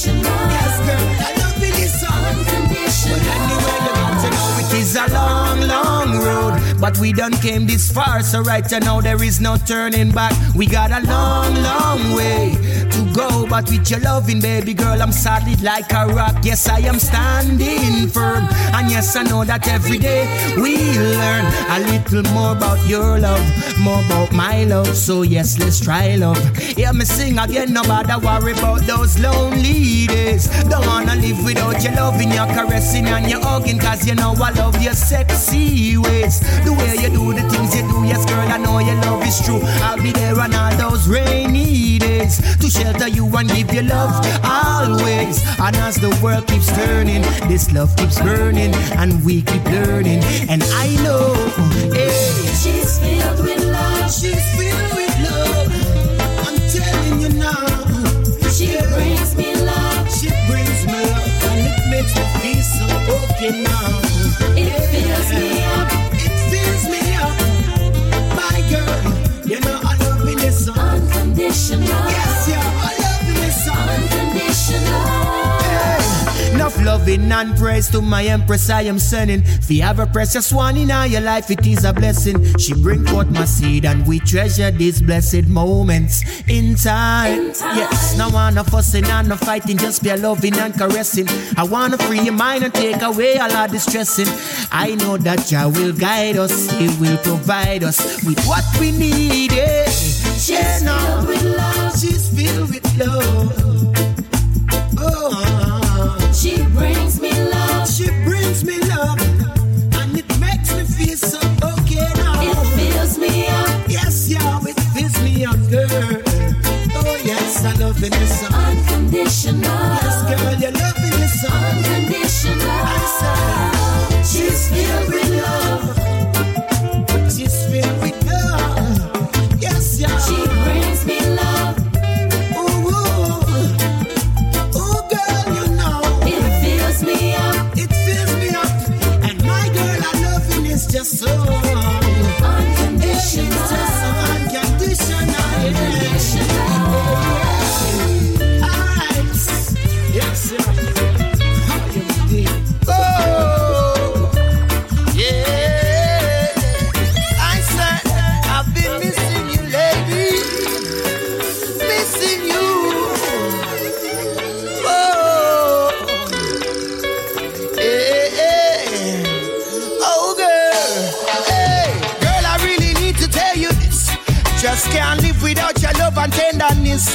Unconditional. Yes, girl, I love this song. Unconditional. But anyway, you got to know it is a long, long road. But we done came this far, so right now there is no turning back. We got a long, long way go. But with your loving, baby girl, I'm solid like a rock. Yes, I am standing firm. And yes, I know that every day we learn a little more about your love, more about my love. So yes, let's try love. Hear me sing again, no matter worry about those lonely days. Don't wanna live without your loving, your caressing and your hugging, cause you know I love your sexy ways. The way you do the things you do, yes, girl, I know your love is true. I'll be there on all those rainy days to shelter you and give you love always. And as the world keeps turning, this love keeps burning, and we keep learning. And I know, hey, She's filled with love. she's filled with love. I'm telling you now. She Yeah. brings me love. She brings me up and it makes me feel so okay now. It fills me up. It fills me up, my girl. You know I love in this song. Unconditional. Yes, yeah, I love in. Unconditional. Enough loving and praise to my empress I am sending. If you have a precious one in all your life, it is a blessing. She bring forth my seed and we treasure these blessed moments in time. In time. Yes, no wanna fussing and no fighting, just be a loving and caressing. I wanna free your mind and take away all our distressing. I know that Jah will guide us, He will provide us with what we need. Yeah. She's Yeah, no. filled with love. She's filled with love.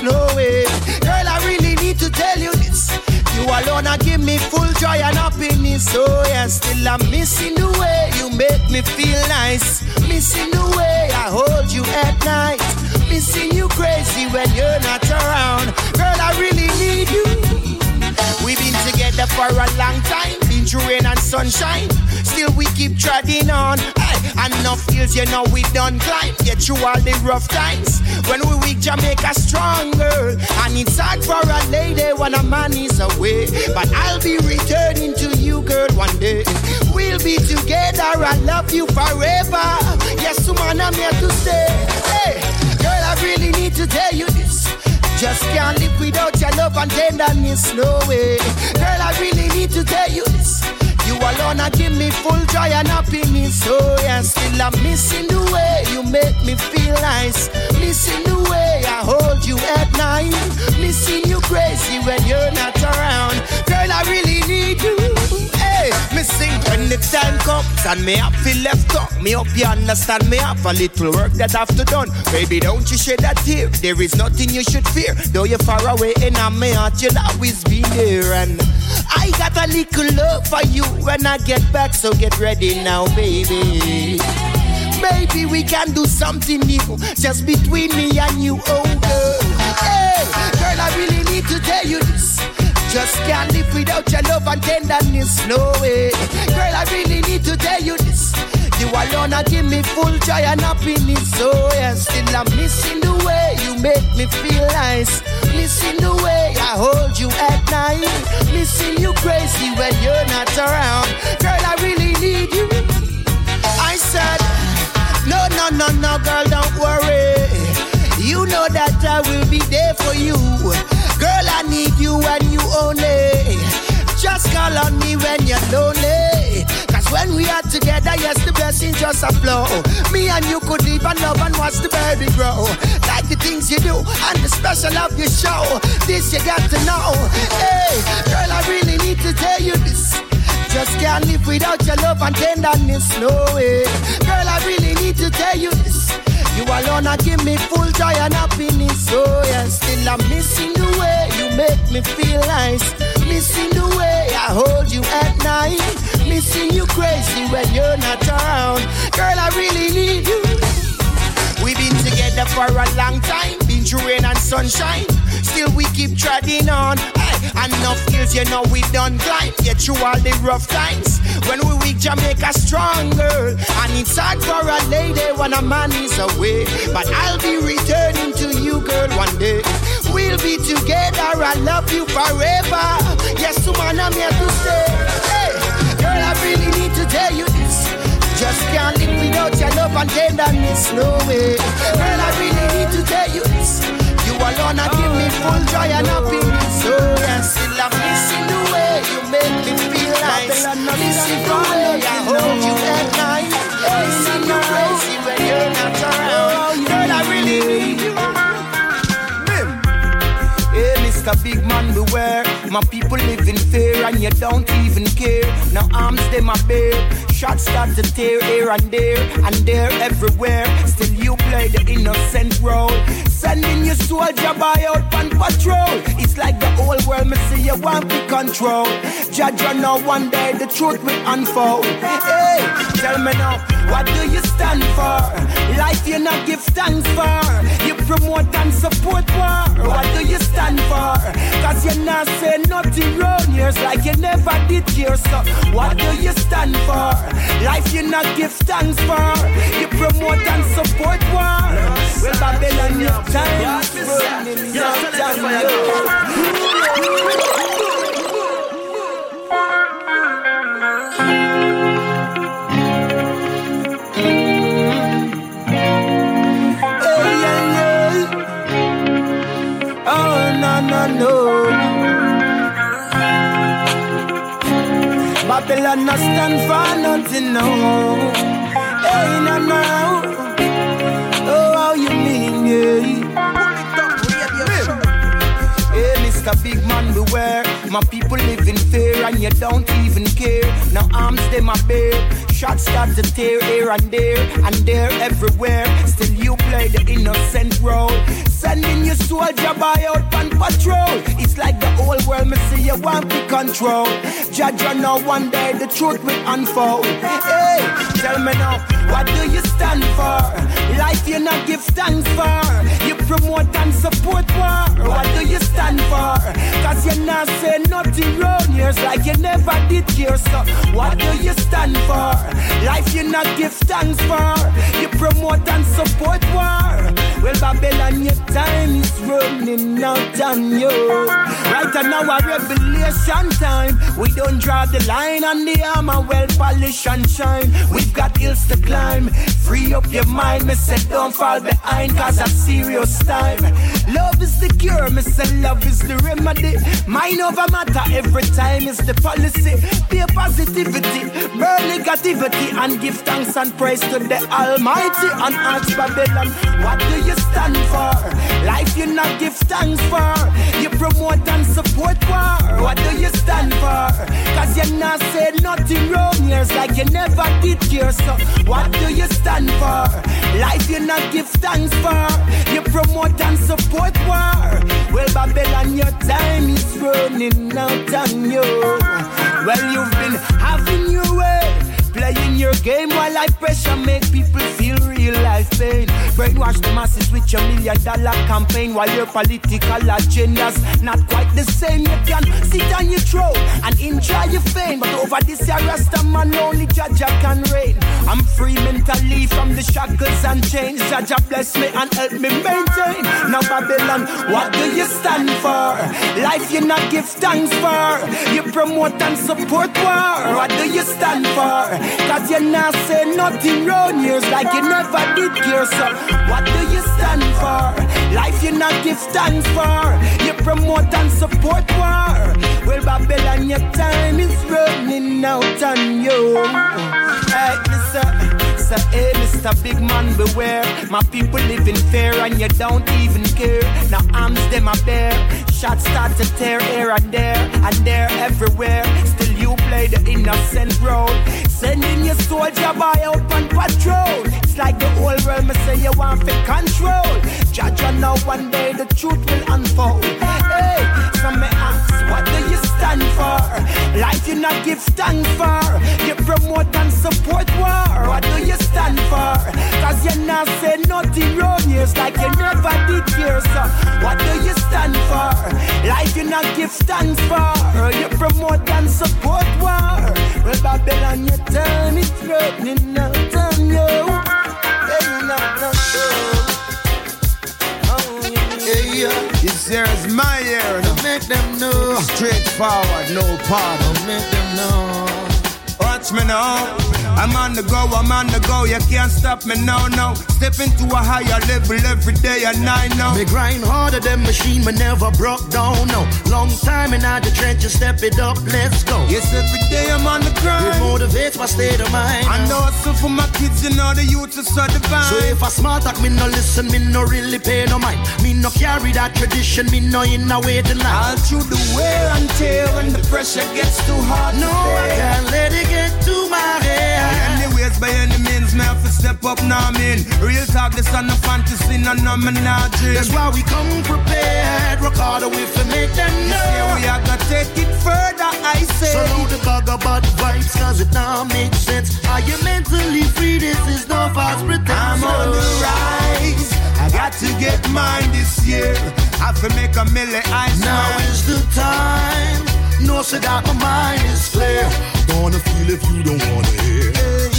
No way. Girl, I really need to tell you this. You alone are give me full joy and happiness. Oh, yeah, still I'm missing the way you make me feel nice. Missing the way I hold you at night. Missing you crazy when you're not around. Girl, I really need you. We've been together for a long time, been through rain and sunshine. Still we keep treading on. Hey, enough feels you know we done climb. Get through all the rough times. When Jamaica stronger. And it's hard for a lady when a man is away. But I'll be returning to you, girl, one day. We'll be together. I love you forever. Yes, woman, I'm here to stay. Hey, girl, I really need to tell you this. Just can't live without your love and tenderness, no way. Girl, I really need to tell you this. You alone are give me full joy and happiness. Oh yeah, still I'm missing the way you make me feel nice. Missing the way I hold you at night. Missing you crazy when you're not around. Girl, I really the time comes and me have feel left out. Me up you understand me have a little work that I've to done. Baby, don't you shed that tear. There is nothing you should fear. Though you're far away in my heart, you'll always be there. And I got a little love for you when I get back, so get ready now, baby. Maybe we can do something new just between me and you, oh girl. Hey, girl, I really need to tell you Just can't live without your love and tenderness, no way. Girl, I really need to tell you this. You alone are give me full joy and happiness. So yeah, still I'm missing the way you make me feel nice. Missing the way I hold you at night. Missing you crazy when you're not around. Girl, I really need you. I said, no, no, no, no, girl, don't worry. You know that I will be there for you. Girl, I need you and you only. Just call on me when you're lonely. Cause when we are together, yes, the blessings just a flow. Me and you could and love and watch the baby grow. Like the things you do and the special love you show. This you got to know. Hey, girl, I really need to tell you this. Just can't live without your love and tenderness, no way. Girl, I really need to tell you this. You alone are give me full joy and happiness. Oh yeah, still I'm missing the way you make me feel nice. Missing the way I hold you at night. Missing you crazy when you're not around. Girl, I really need you. We've been together for a long time, been through rain and sunshine. Still we keep treading on. Hey, enough hills, you know we done climb. Get through all the rough times. When we weak, Jamaica stronger. And it's hard for a lady when a man is away. But I'll be returning to you, girl, one day. We'll be together. I love you forever. Yes, man, I'm here to stay. Hey, girl, I really need to tell you this. Just can't live without your love and tenderness, no way. Girl, I really need to tell you this. You alone are give me full joy and happiness. So yeah, still I'm missing the way you make me feel nice. Missing the way I hold you at night. Missing you crazy when you're not oh, around. Girl, I really need you. Hey, Mr. Big Man, beware. My people live in fear and you don't even care. Now arms they my babe. Shots start to tear here and there and there everywhere. Still you play the innocent role. Sending your soldier by out on patrol. It's like the whole world me see you want to control. Judge you know one day the truth will unfold. Hey, tell me now, what do you stand for? Life you not give thanks for. You promote and support war. What do you stand for? Cause you not say nothing wrong years like you never did here. So what do you stand for? Life you not give thanks for. You promote and support war. Well, Babylon, your time. Is running out Hey, Babylon not stand for nothing, no. Hey, no, no. Oh, how you mean, yeah. Hey, Mr. Big Man, beware. My people live in fear and you don't even care. Now arms they my babe. Shots start to tear here and there and there everywhere. Still you play the innocent role. Sending your soldier by out on patrol. It's like the whole world me see you want to control. Judge you know one day the truth will unfold. Hey, tell me now, what do you stand for? Life you not give thanks for. You promote and support war. What do you stand for? Cause you not say nothing wrong years like you never did here. So what do you stand for? Life you not give thanks for. You promote and support war. Well, Babylon, your time is running out on you. Right now, a revelation time. We don't draw the line on the armor, well polished and shine. We've got hills to climb. Free up your mind, me say don't fall behind, cause a serious time. Love is the cure, me say love is the remedy. Mind over matter every time is the policy. A positivity, burn negativity, and give thanks and praise to the Almighty. And ask Babylon, what do you stand for? Life you not give thanks for. You promote and support war. What do you stand for? Cause you not say nothing wrong years like you never did here. So what do you stand for? Life you not give thanks for. You promote and support war. Well, Babylon, your time is running out on you. Well, you've been having your way, playing your game while life pressure make people feel real life pain. Brainwash the masses with your million dollar campaign while your political agendas not quite the same. You can sit on your throne and enjoy your fame, but over this here Rasta man only Jah Jah can reign. I'm free mentally from the shackles and chains. Jah Jah bless me and help me maintain. Now Babylon, what do you stand for? Life you not give thanks for. You promote and support war. What do you stand for? Cause you not say nothing wrong years like you never did care. So what do you stand for? Life you not give thanks for. You promote and support war. Well, Babylon, your time is running out on you. Hey, listen. So, hey, Mr. Big Man, beware. My people live in fear and you don't even care. Now, arms them are bare. Shots start to tear here and there, and there everywhere. Still, you play the innocent role. Sending your soldier boy out on patrol. It's like the whole world, me say you want for control. Judge, you know one day the truth will unfold. Hey, so me stand for? Life you not give thanks for. You promote and support war. What do you stand for? Cause you not say nothing wrong years like you never did here. So what do you stand for? Life you not give thanks for. You promote and support war. Well, Babylon, your time is running out on you. Hey. Oh, yeah. This year is my year. No. Make them know. Straightforward, no pardon. Make them know. Watch me now. I'm on the go, I'm on the go. You can't stop me now, no. Step into a higher level every day and I know. Me grind harder than machine, me never broke down, no. Long time in the trenches, step it up, let's go. Yes, every day I'm on the grind. It motivates my state of mind. I know hustle for my kids, you know the youth so divine. So if I smart talk, me no listen, me no really pay no mind. Me no carry that tradition, me no in a waiting line. All through the wear and tear when the pressure gets too hard. No, to I can't let it get to my head. Anyways, by any means, me have to step up now, I mean. Real talk, this on no fantasy, no, no, me not dream. That's why we come prepared. Rock harder with to make them know. we are gonna take it further, I say. So know the bug about vibes, cause it now makes sense. Are you mentally free? This is no false pretense. I'm on the rise. I got to get mine this year. Have to make a million eyes Now now. is the time. No, say that my mind is clear. Gonna feel if you don't wanna hear. I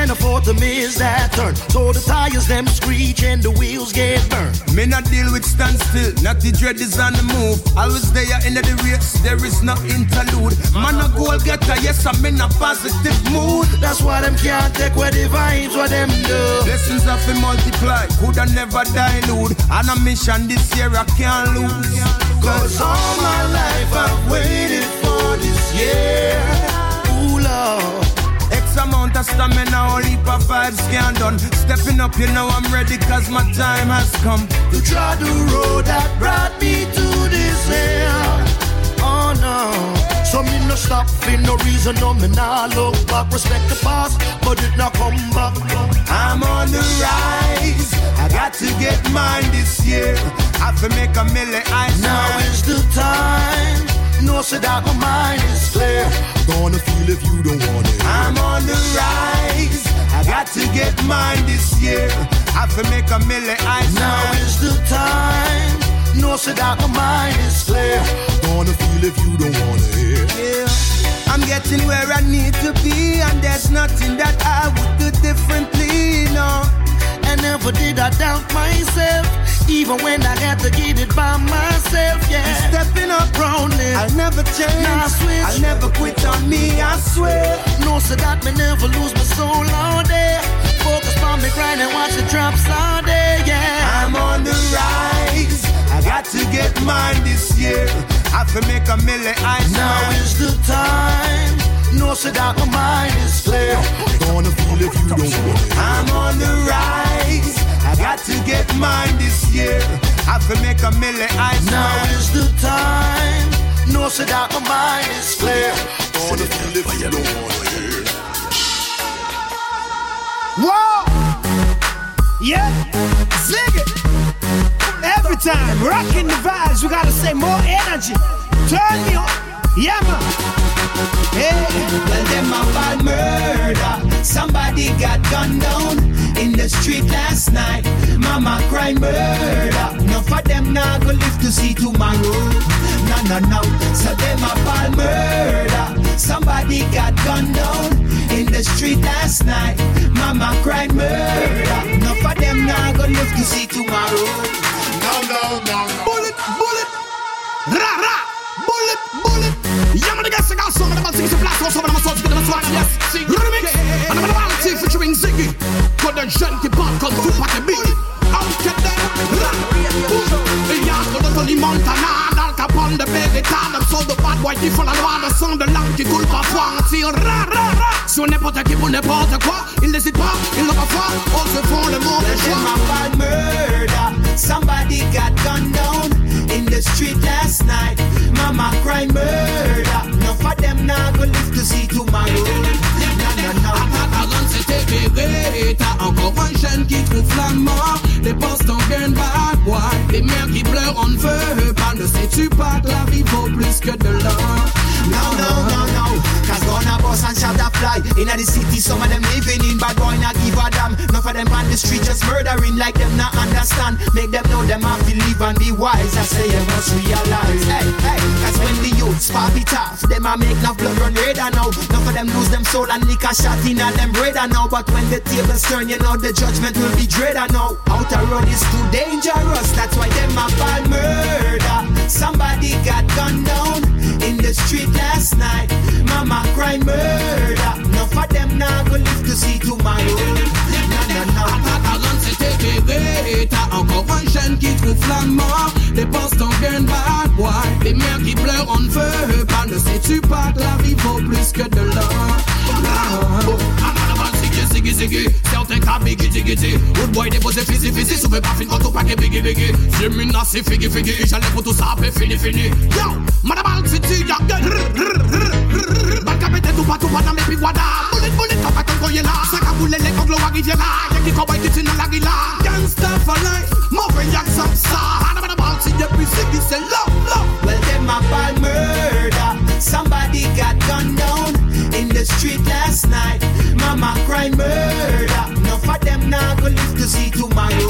can't afford to miss that turn. So the tires them screech and the wheels get burned. Me not deal with standstill, not the dread is on the move. Always there in the race, there is no interlude. Man a goal getter, yes, I'm in a positive mood. That's why them can't take where the vibes what them do. Blessings have to multiply, coulda never dilute. On a mission this year I can't lose. Cause all my life I've waited for this year. Of stamina, vibes can done. Stepping up, you know I'm ready, cause my time has come. to try the road that brought me to this end. Oh no, so me no stop for no reason, no me nah look back. Respect the past, but it not come back. I'm on the rise. I got to get mine this year. I have to make a million eyes now. is the time. No, say that my mind is clear. Gonna feel if you don't wanna hear. I'm on the rise. I got to get mine this year. Have to make a million eyes Now now. is the time. No, say that my mind is clear. Gonna feel if you don't wanna hear. Yeah. I'm getting where I need to be, and there's nothing that I would do differently. No. And never did I doubt myself, even when I had to get it by myself. Yeah, Stepping up, rounding. I'll never change. Nah, switch. I'll never quit on me, I swear. No, so that me never lose my soul all day. Focus on me grind and watch the drops all day. Yeah, I'm on the rise. I got to get mine this year. I have to make a million eyes now now. is the time. No, so that my mind is clear. Gonna feel if you don't. I'm on the rise. I got to get mine this year. I to make a million eyes Now is the time. No, so that my mind is clear. Feel if you don't wanna hear. Whoa! Yeah, zig it. Every time, rocking the vibes, we gotta say more energy. Turn me on, yeah man. Hey, Tell them about murder. Somebody got gunned down in the street last night. Mama cry murder. Enough of them now go live to see tomorrow. No, no, no. So them a ball murder. Somebody got gunned down in the street last night. Mama cry murder. Enough of them now go live to see tomorrow. No, no, no, no. Bullet, bullet. Ra, ra. Bullet, bullet. Yeah, the blast, some of them are get them a swag, yes. Remix. And I'm gonna see featuring Ziggi. Got the gentle pop, come to pack a beat. Out get them. Ra. Boom. Yeah, so the Tony Montana. Al Capone, the baby, them so the bad boy qui font la loi, le son de l'âme qui coule parfois, on tire ra, ra, ra. Sur n'importe qui pour n'importe quoi, ils n'hésitent pas, ils n'ont pas foi, on se font le mauvais Them choix. a murder. Somebody got gunned down in the street last night. Mama cry murder. Encore un jeune qui trouve la mort. Les postes en gain bad boy, les mères qui pleurent on ne veut pas. Ne sais-tu pas que la vie vaut plus que de l'or? No, no, no, no. Cause gonna boss and fly. In the city, some of them living in bad boy, not give a damn. Enough of them on the street just murdering like them not understand. Make them know them have to live and be wise. I say you must realize. Hey, hey. Cause when the youths pop it off, them a make enough blood run redder now. Enough of them lose them soul and lick a shot in at them redder now. But when the tables turn, you know the judgment will be dreader now. Outer road is too dangerous. That's why them a fall murder. Somebody got gunned down the street last night. Mama cry murder. Enough of them now go live to see tomorrow. No, no, no. Avant c'était bébé, t'as encore un jeune qui trouve la mort. Les postes en gain bad boy, les mères qui pleurent on ne veut pas. Ne sais-tu pas que la vie vaut plus que de l'or? Ziggi, ziggy, certains cas biggy, diggy, diggy. Good boy déposé fizzy, fizzy, souffle pas fin quand on paquet biggy, biggy. Mina, c'est figgy, figgy, pour tout ça, fini, fini. Yo, madame Al-City, ya, Balka pete tout pas dans mes piguada. Bullet, bullet, ton collier là. Saka boule, les conglos à rivière là. Y'a qui cowboy qui tient la guilla. Gangsta for life, yak some star. Madame Al-City, depuis Ziggi, c'est love, love. Well, them a ball murder. Somebody got gunned down the street last night. Mama cry murder. Enough of them now go live to see tomorrow.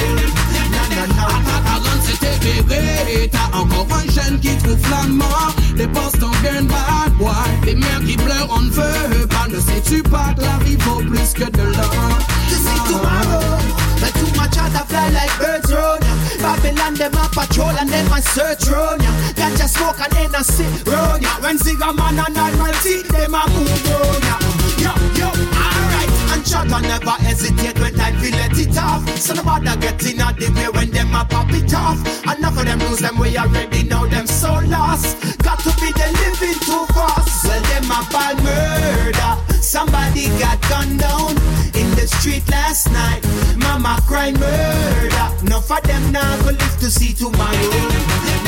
No, no, no. Avant c'était bébé, t'as encore un jeune qui trouve la mort. Les postes en gain bad boy, les mères qui pleurent on ne veut pas. Ne sais-tu pas que la vie vaut plus que de l'or? To see tomorrow. But too much other fly like birds ya. Babylon them a patrol and them a search round ya. Ganja smoke and then a sit round ya. When Zigga man and Almighty them a move round ya. Yo, yo, alright. And Chugga never hesitate when time feel let it off. So nobody get in at the way when them a pop it off. Enough of them lose them way already now them so lost. Got to be the living too fast. Well them a bad murder. Somebody got gunned down in the street last night. Mama cry murder. Enough of them now go live to see tomorrow.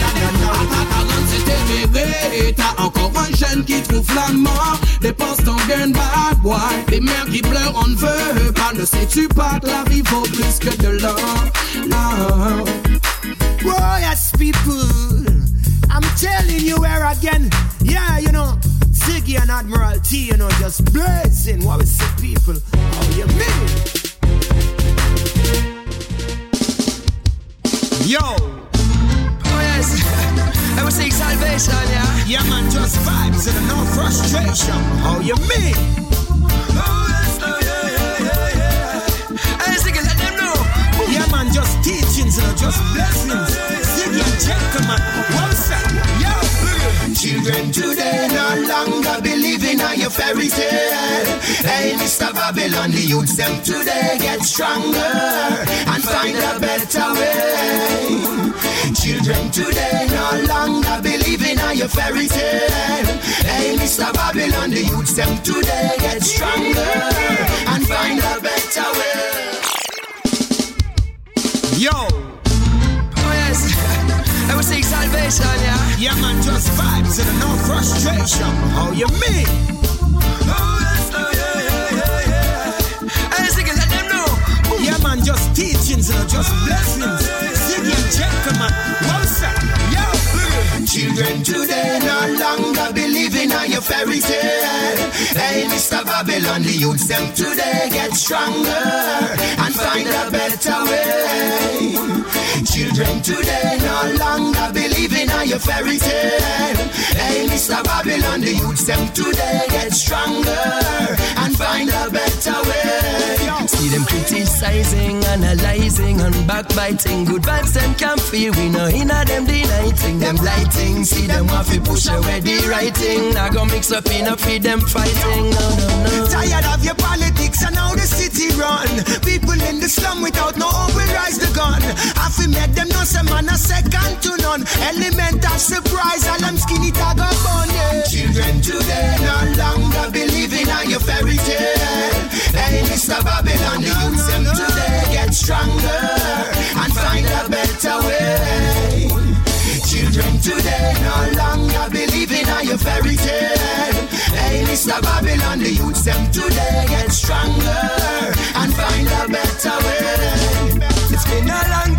No, no, no. Avant c'était t'as encore un jeune qui trouve la mort. Oh, les postes en gain bad boy, les mères qui pleurent on ne veut pas. Ne sais-tu pas que la vie vaut plus que de l'or? Boy, yes, people. I'm telling you where again. Yeah, you know, Ziggi and Admiral T, you know, just blazing. What we say, people? Oh, you mean? Yo. Oh yes, I was <laughs> saying salvation, yeah. Yeah, man, just vibes and no frustration. How you mean? Oh yes, oh yeah, yeah, yeah, yeah. Hey, Ziggi, let them know. Yeah, man, just teachings and just blessings. And gentlemen, what's up? Yo, Children today no longer believing in your fairy tale. Hey, Mr. Babylon, the youths them today get stronger and find a better way. Children today no longer believing in your fairy tale. Hey, Mr. Babylon, the youths them today get stronger and find a better way. Yo. Oh yes, I was saying salvation, yeah. Yeah, man, just vibes and no frustration. How you mean? Oh yes, oh yeah, yeah, yeah, yeah. Let them know. Yeah, man, just teachings, know, just oh, blessings. Oh, Ziggi and gentlemen, sir, yo. Children today no longer believing on your fairy tale. Hey, Mr. Babylon, the youths them today get stronger and find a better way. Children today no longer believing on your fairy tale. Hey, Mr. Babylon, the youths them today get stronger and find a better way. See them criticizing, analyzing, and backbiting. Good vibes them can't feel. We know inna them deniting, them lighting. See them to push away the writing. I go mix up in a feed them fighting. No, no, no. Tired of your politics and how the city run. People in the slum without no hope will rise the gun. Have we make them know some man a second to none. Element of surprise, all them skinny tag up on yeah. Children today no longer believing on your fairy tale. Hey, Mr. Babylon, the youths them today get stronger and find a better way. Today no longer believing on your fairy tale. Hey, Mr. Babylon, the youths them today get stronger and find a better way. It's been a long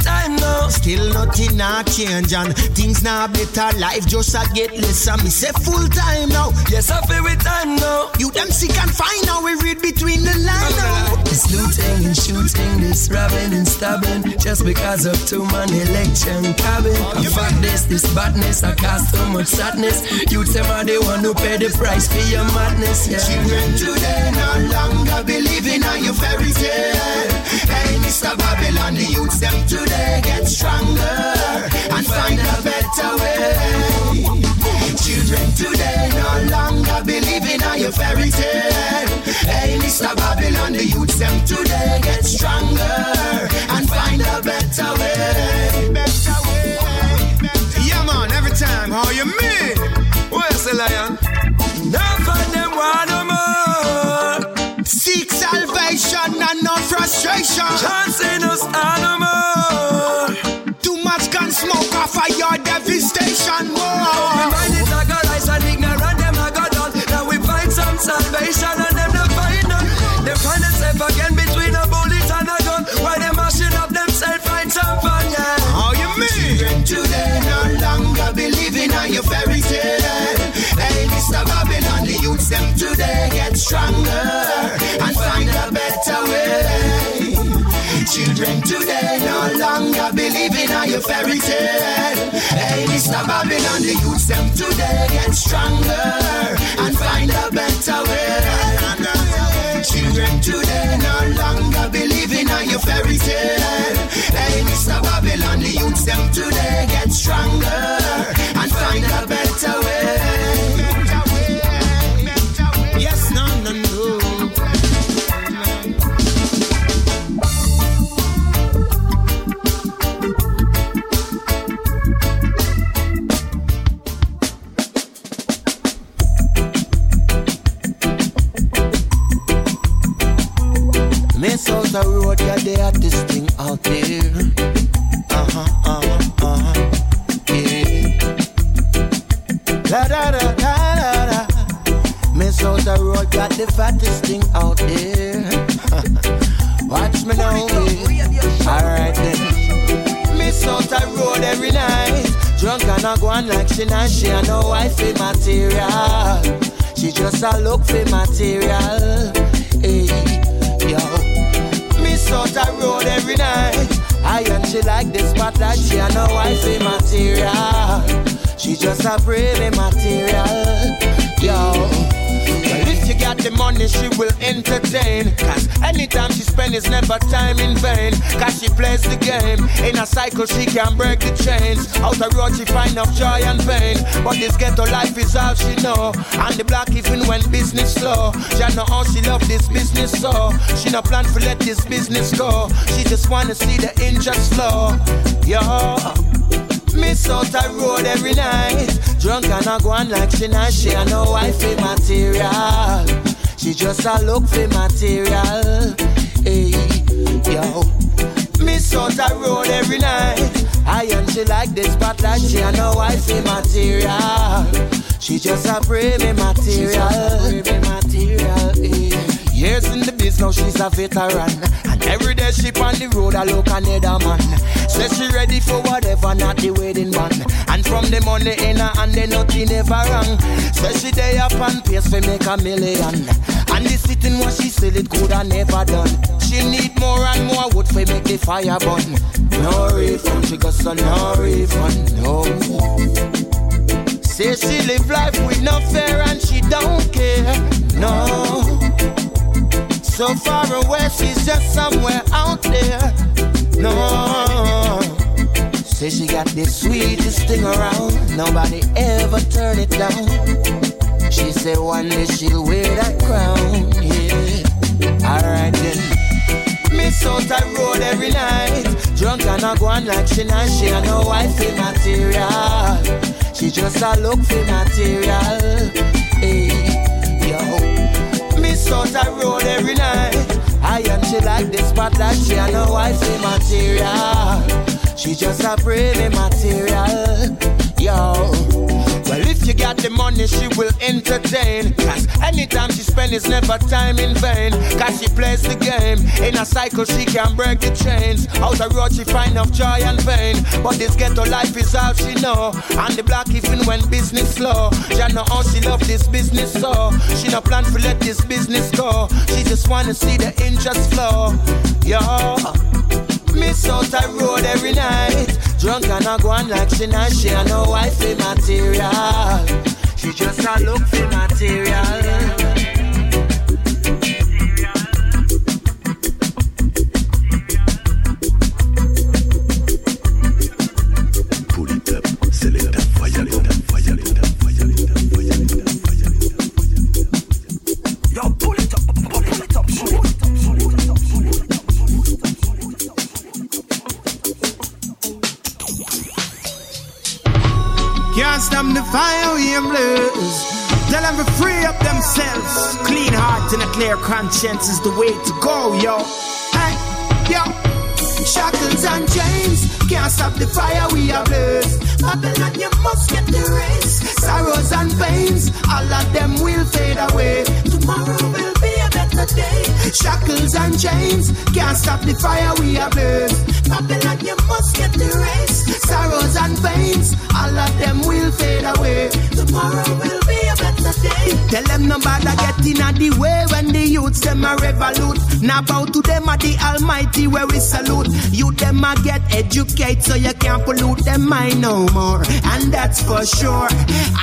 still nothing not change and things not better. Life just a get less and me say full time now. Yes, I feel with time now. You them sick and fine now. We read between the lines now. This looting and shooting, this robbing and stabbing, just because of two man election cabin. Oh, I fuck this, this badness, I cause too much sadness. You tell me they want to pay the price for your madness. Yeah. Children today no longer believing on your fairy tale. Hey, Mr. Babylon, the youths them today get stronger and find a better way. Children today no longer believing on your fairy tale. Hey, Mr. Babylon, the youths them today get stronger and find a better way. Better way. Yeah, man, every time, how you mean? Where's the lion? Of them want no more. Seek salvation and no frustration. Chance in us animal. Off devastation. We Whoa. mind it like a rise and ignorant them a go down. Now we find some salvation and them no find none. They find themselves again between a bullet and a gun. While they mashing up themselves, find some fun, yeah. How you mean? Children today no longer believing on your fairy tale. Hey, Mr. Babylon, the youths them today get stronger and find a better way. Children today no longer believing on your fairy tale. Hey, Mr. Babylon, the youths them today get stronger and find a better way. Children today no longer believing on your fairy tale. Hey, Mr. Babylon, the youths them today get stronger on like she and no wifey material. She just a look for material. Hey, yo. Miss out the road every night. I and she like the spotlight. She and no wifey material. She just a pretty material. Money, she will entertain. Cause anytime she spend is never time in vain. Cause she plays the game. In a cycle, she can break the chains. Out the road, she find enough joy and pain. But this ghetto life is all she know. And the black even when business slow. She know how she love this business so. She no plan to let this business go. She just wanna see the interest flow. Yo. Miss out the road every night. Drunk and a go on like she not she and no wifey material. She just a look for material. Hey, yo. Miss out the road every night. I and she like the spotlight. She and no wifey material. She just a pretty material. Pretty material. Yeah. Years in the business now she's a veteran. And every day she on the road, I look another man. Says she ready for whatever, not the wedding band. And from the money in her hand, then nothing ever wrong. Says she day up and pace for make a million. And the sitting what she said it could have never done. She need more and more wood for make the fire burn. No refund, she got some no refund, no. Say she live life with no fear and she don't care, no. So far away, she's just somewhere out there, no. Say she got the sweetest thing around, nobody ever turn it down. She said one day she'll wear that crown, yeah. Alright then. Miss out that road every night. Drunk and I go on like she not she and no wifey material. She just a look for material. Hey, out that road every night. I and she like the spot like she and no wifey material. She just a pretty material. Yo. You got the money, she will entertain. Cause anytime she spend is never time in vain. Cause she plays the game. In a cycle, she can break the chains. Out the road, she find of joy and pain. But this ghetto life is all she know. And the block, even when business slow. She know how she love this business so. She no plan to let this business go. She just wanna see the interest flow. Yo. Miss out a road every night. Drunk and I go on like she not she no wifey material. She just a look for material. Can't stop the fire blaze. Tell them to free up themselves. Clean heart and a clear conscience is the way to go, yo. Hey, yo. Shackles and chains can't stop the fire we are blaze. Babylon, you must get the race. Sorrows and pains, all of them will fade away. Tomorrow will be a better day. Shackles and chains can't stop the fire we are blaze. Babylon, you must get race. Sorrows and pains, all of them will fade away. Tomorrow will be a better day. Tell them no bother getting the way when the youths them a revolute. Now bow to them at the Almighty where we salute. You them a get educate so you can't pollute them mind no more. And that's for sure.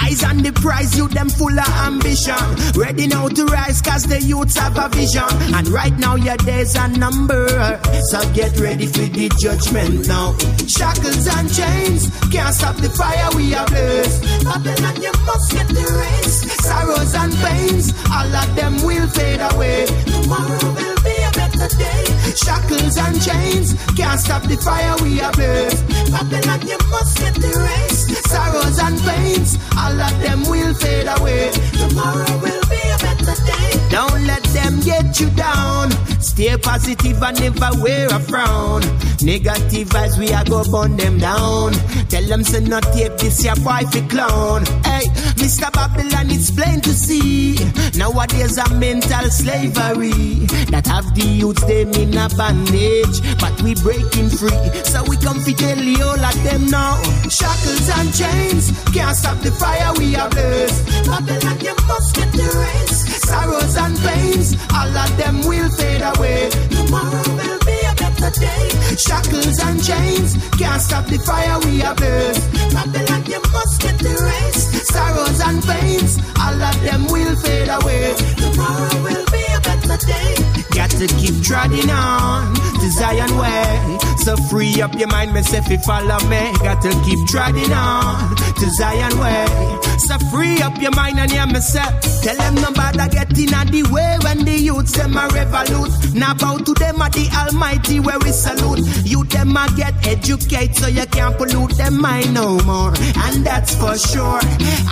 Eyes on the prize, you them full of ambition. Ready now to rise cause the youths have a vision. And right now your days are numbered. So get ready for the judgment now. Shackles and chains can't stop the fire we are blaze. Babylon, you must get the race. Sorrows and pains, all of them will fade away. Tomorrow will be a better day. Shackles and chains can't stop the fire we are blaze. Babylon, you must get the race. Sorrows and pains, all of them will fade away. Tomorrow will be a better day. Don't let them get you down. Stay positive and never wear a frown. Negative vibes, we are go burn them down. Tell them say not take this your fi clown. Hey, Mr. Babylon, it's plain to see. Nowadays a mental slavery that have the youths them in a bandage, but we breaking free. So we come fi tell you all of them now. Shackles and chains can't stop the fire we are blaze. Babylon, you must get the race. Sorrows and pains, all of them will fade away. Tomorrow will be a better day. Shackles and chains can't stop the fire we are blaze. Babylon, you must get race. Sorrows and pains, all of them will fade away. Tomorrow will be a better day. Got to keep trotting on to Zion way. So free up your mind, say if follow me. Got to keep trotting on to Zion way. So free up your mind and hear say. Tell them no bother getting out the way when the youths them a revolute. Now bow to them at the Almighty where we salute. You them a get educate so you can't pollute them mind no more. And that's for sure.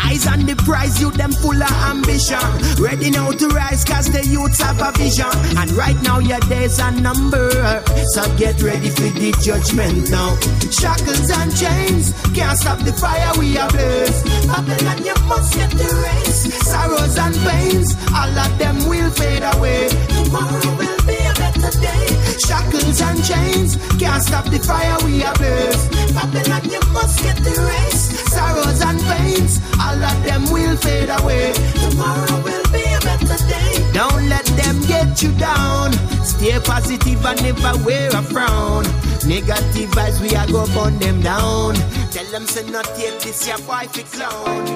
Eyes on the prize, you them full of ambition. Ready now to rise cause the youths have a vision. And right now your days are numbered. So get ready for the judgment now. Shackles and chains can't stop the fire we are blaze. Babylon, you must get the race. Sorrows and pains, all of them will fade away. Tomorrow will be a better day. Shackles and chains can't stop the fire we are blaze. Babylon, you must get the race. Sorrows and pains, all of them will fade away. Tomorrow will be a better day. Don't let them get you down. Stay positive and never wear a frown. Negative vibes, we are go burn them down. Tell them say not take this your wife a clown.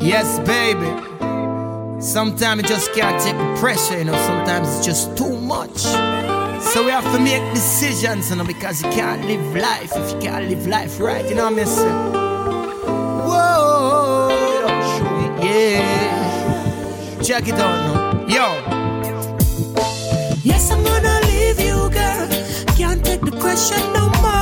Yes, baby. Sometimes you just can't take the pressure, you know. Sometimes it's just too much. So we have to make decisions, you know, because you can't live life if you can't live life right. You know what I'm saying? Whoa, yeah. Check it out now. Yo. Yes, I'm gonna leave you, girl. Can't take the pressure no more.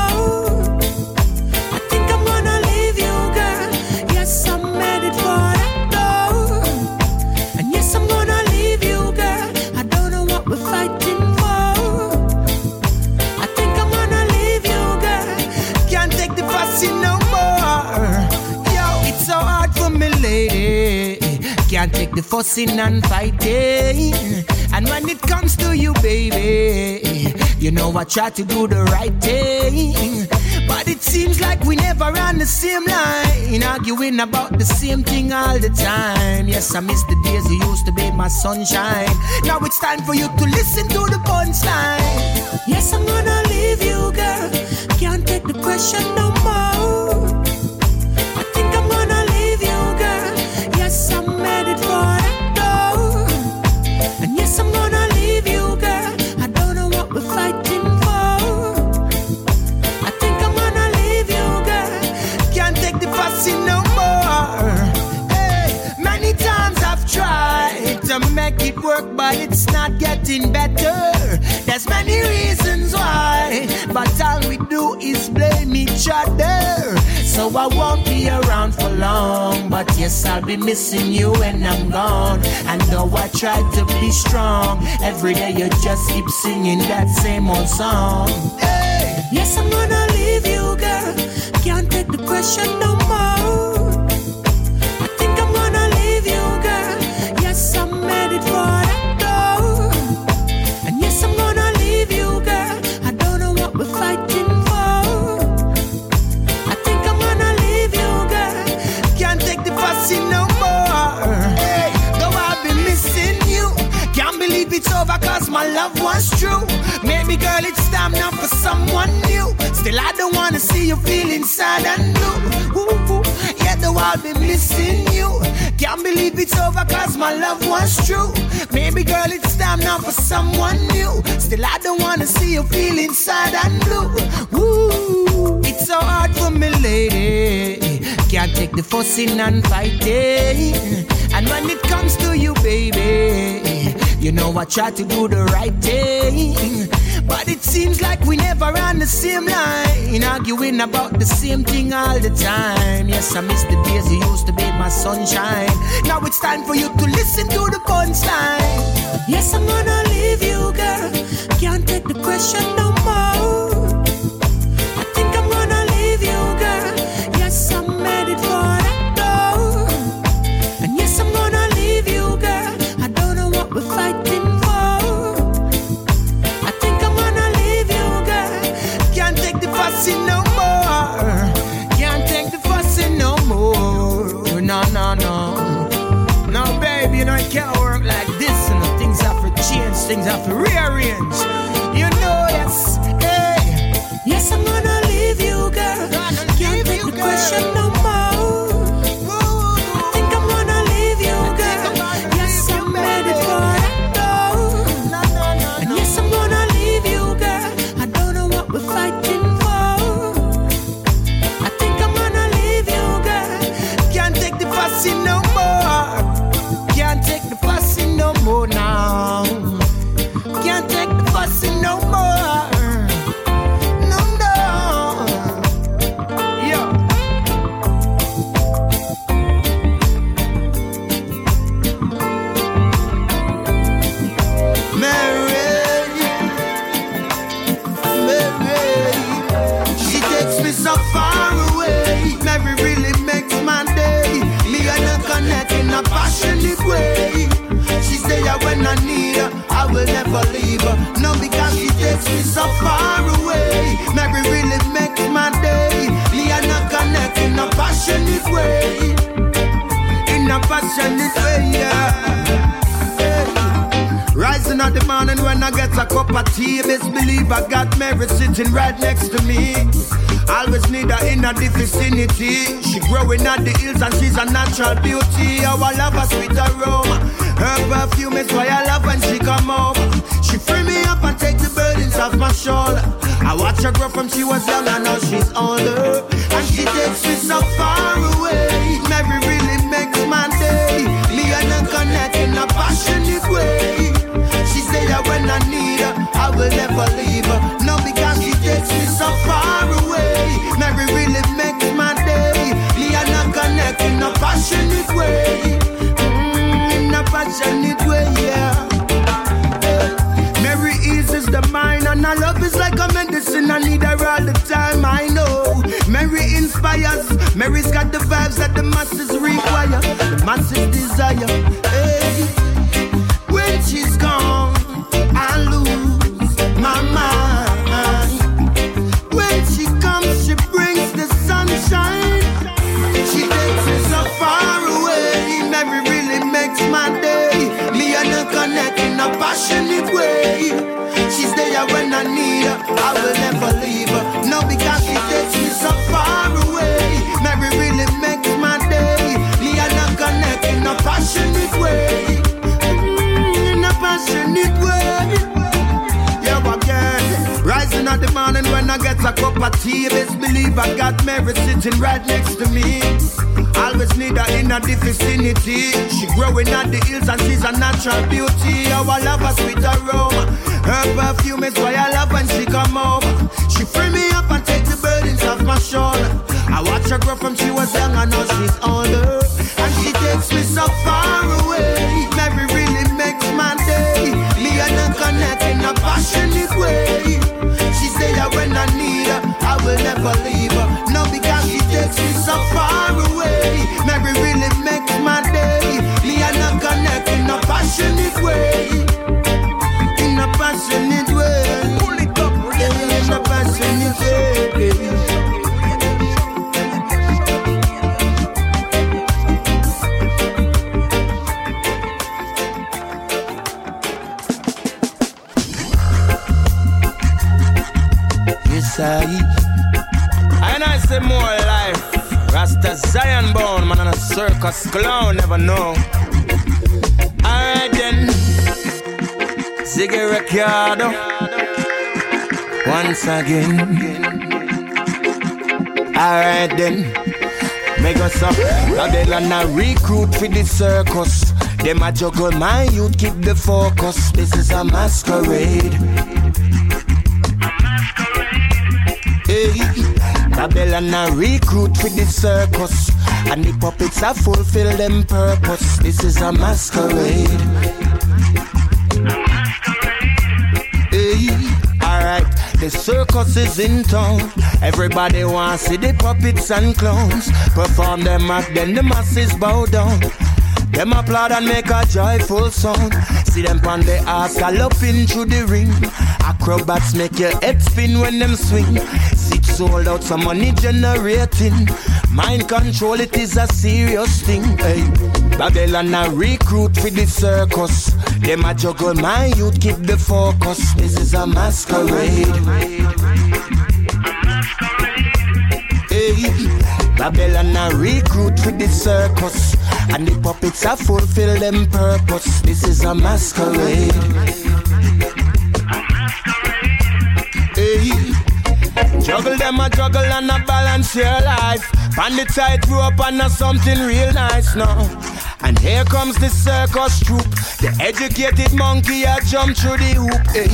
Fussing and fighting. And when it comes to you, baby, you know I try to do the right thing. But it seems like we never on the same line, arguing about the same thing all the time. Yes, I miss the days you used to be my sunshine. Now it's time for you to listen to the punchline. Yes, I'm gonna leave you, girl. Can't take the pressure no more. Getting better. There's many reasons why, but all we do is blame each other. So I won't be around for long, but yes, I'll be missing you when I'm gone. And though I try to be strong, every day you just keep singing that same old song. Hey. Yes, I'm gonna leave you, girl. Can't take the pressure no more. Over cause my love was true. Maybe, girl, it's time now for someone new. Still, I don't wanna see you feeling sad and blue. Ooh, ooh. Yeah, though I've been missing you. Can't believe it's over cause my love was true. Maybe, girl, it's time now for someone new. Still, I don't wanna see you feeling sad and blue. It's so hard for me, lady. Can't take the fussing and fighting. And when it comes to you, baby, you know I try to do the right thing. But it seems like we never on the same line, arguing about the same thing all the time. Yes, I miss the days you used to be my sunshine. Now it's time for you to listen to the punchline. Yes, I'm gonna leave you, girl. Can't take the pressure no more. Things have to rearrange. Vicinity. She growing at the hills and she's a natural beauty. I love her sweet aroma. Her perfume is why I love when she come over. She free me up and take the burdens off my shoulder. I watch her grow from she was young and now she's older. And she takes me so far away. Mary really makes my day. Me and her connect in a passionate way. She say that when I need her, I will never leave her. No, because she takes me so far passionate way. Mm, in a passionate way, yeah. Mary eases the mind, and her love is like a medicine. I need her all the time, I know. Mary inspires, Mary's got the vibes that the masses require, the masses desire. Hey. I will never leave her. No, because she takes me so far away. Mary really makes my day. Me and her connect in a passionate way. Mm, In a passionate way. Yeah. Rising at the morning when I get a cup of tea. Best believe I got Mary sitting right next to me. Always need her in a the vicinity. She growing at the hills and she's a natural beauty. Our I love her sweet aroma. Her perfume is why I love when she come over. She free me up and take the burdens off my shoulder. I watch her grow from she was young and now she's older. And she takes me so far away. Mary really makes my day. Me and her connect in a passionate way. She say that when I need her, I will never leave her. No, because she takes me so far away. Mary really makes my day. Me and her connect in a passionate way. Passionate way. It a. And I more life. Rasta Zion born, man, on a circus clown, never know. Ziggi Once again. Alright then. Make us up. Babylon a recruit for the circus. Them a juggle my youth, keep the focus. This is a masquerade. Hey, Babylon a recruit for the circus, and the puppets a fulfill them purpose. This is a masquerade. The circus is in town. Everybody wants to see the puppets and clowns perform them act, then the masses bow down. Them applaud and make a joyful sound. See them on the ass galloping through the ring. Acrobats make your head spin when them swing. Seat sold out, some money generating. Mind control, it is a serious thing. Hey. Babylon a recruit for the circus. Them a juggle my youth, keep the focus. This is a masquerade. Hey. Babylon a recruit for the circus. And the puppets a fulfill them purpose. This is a masquerade. Juggle them a juggle and a balance your life. On the tight rope and a something real nice now. And here comes the circus troupe. The educated monkey a jump through the hoop. Hey,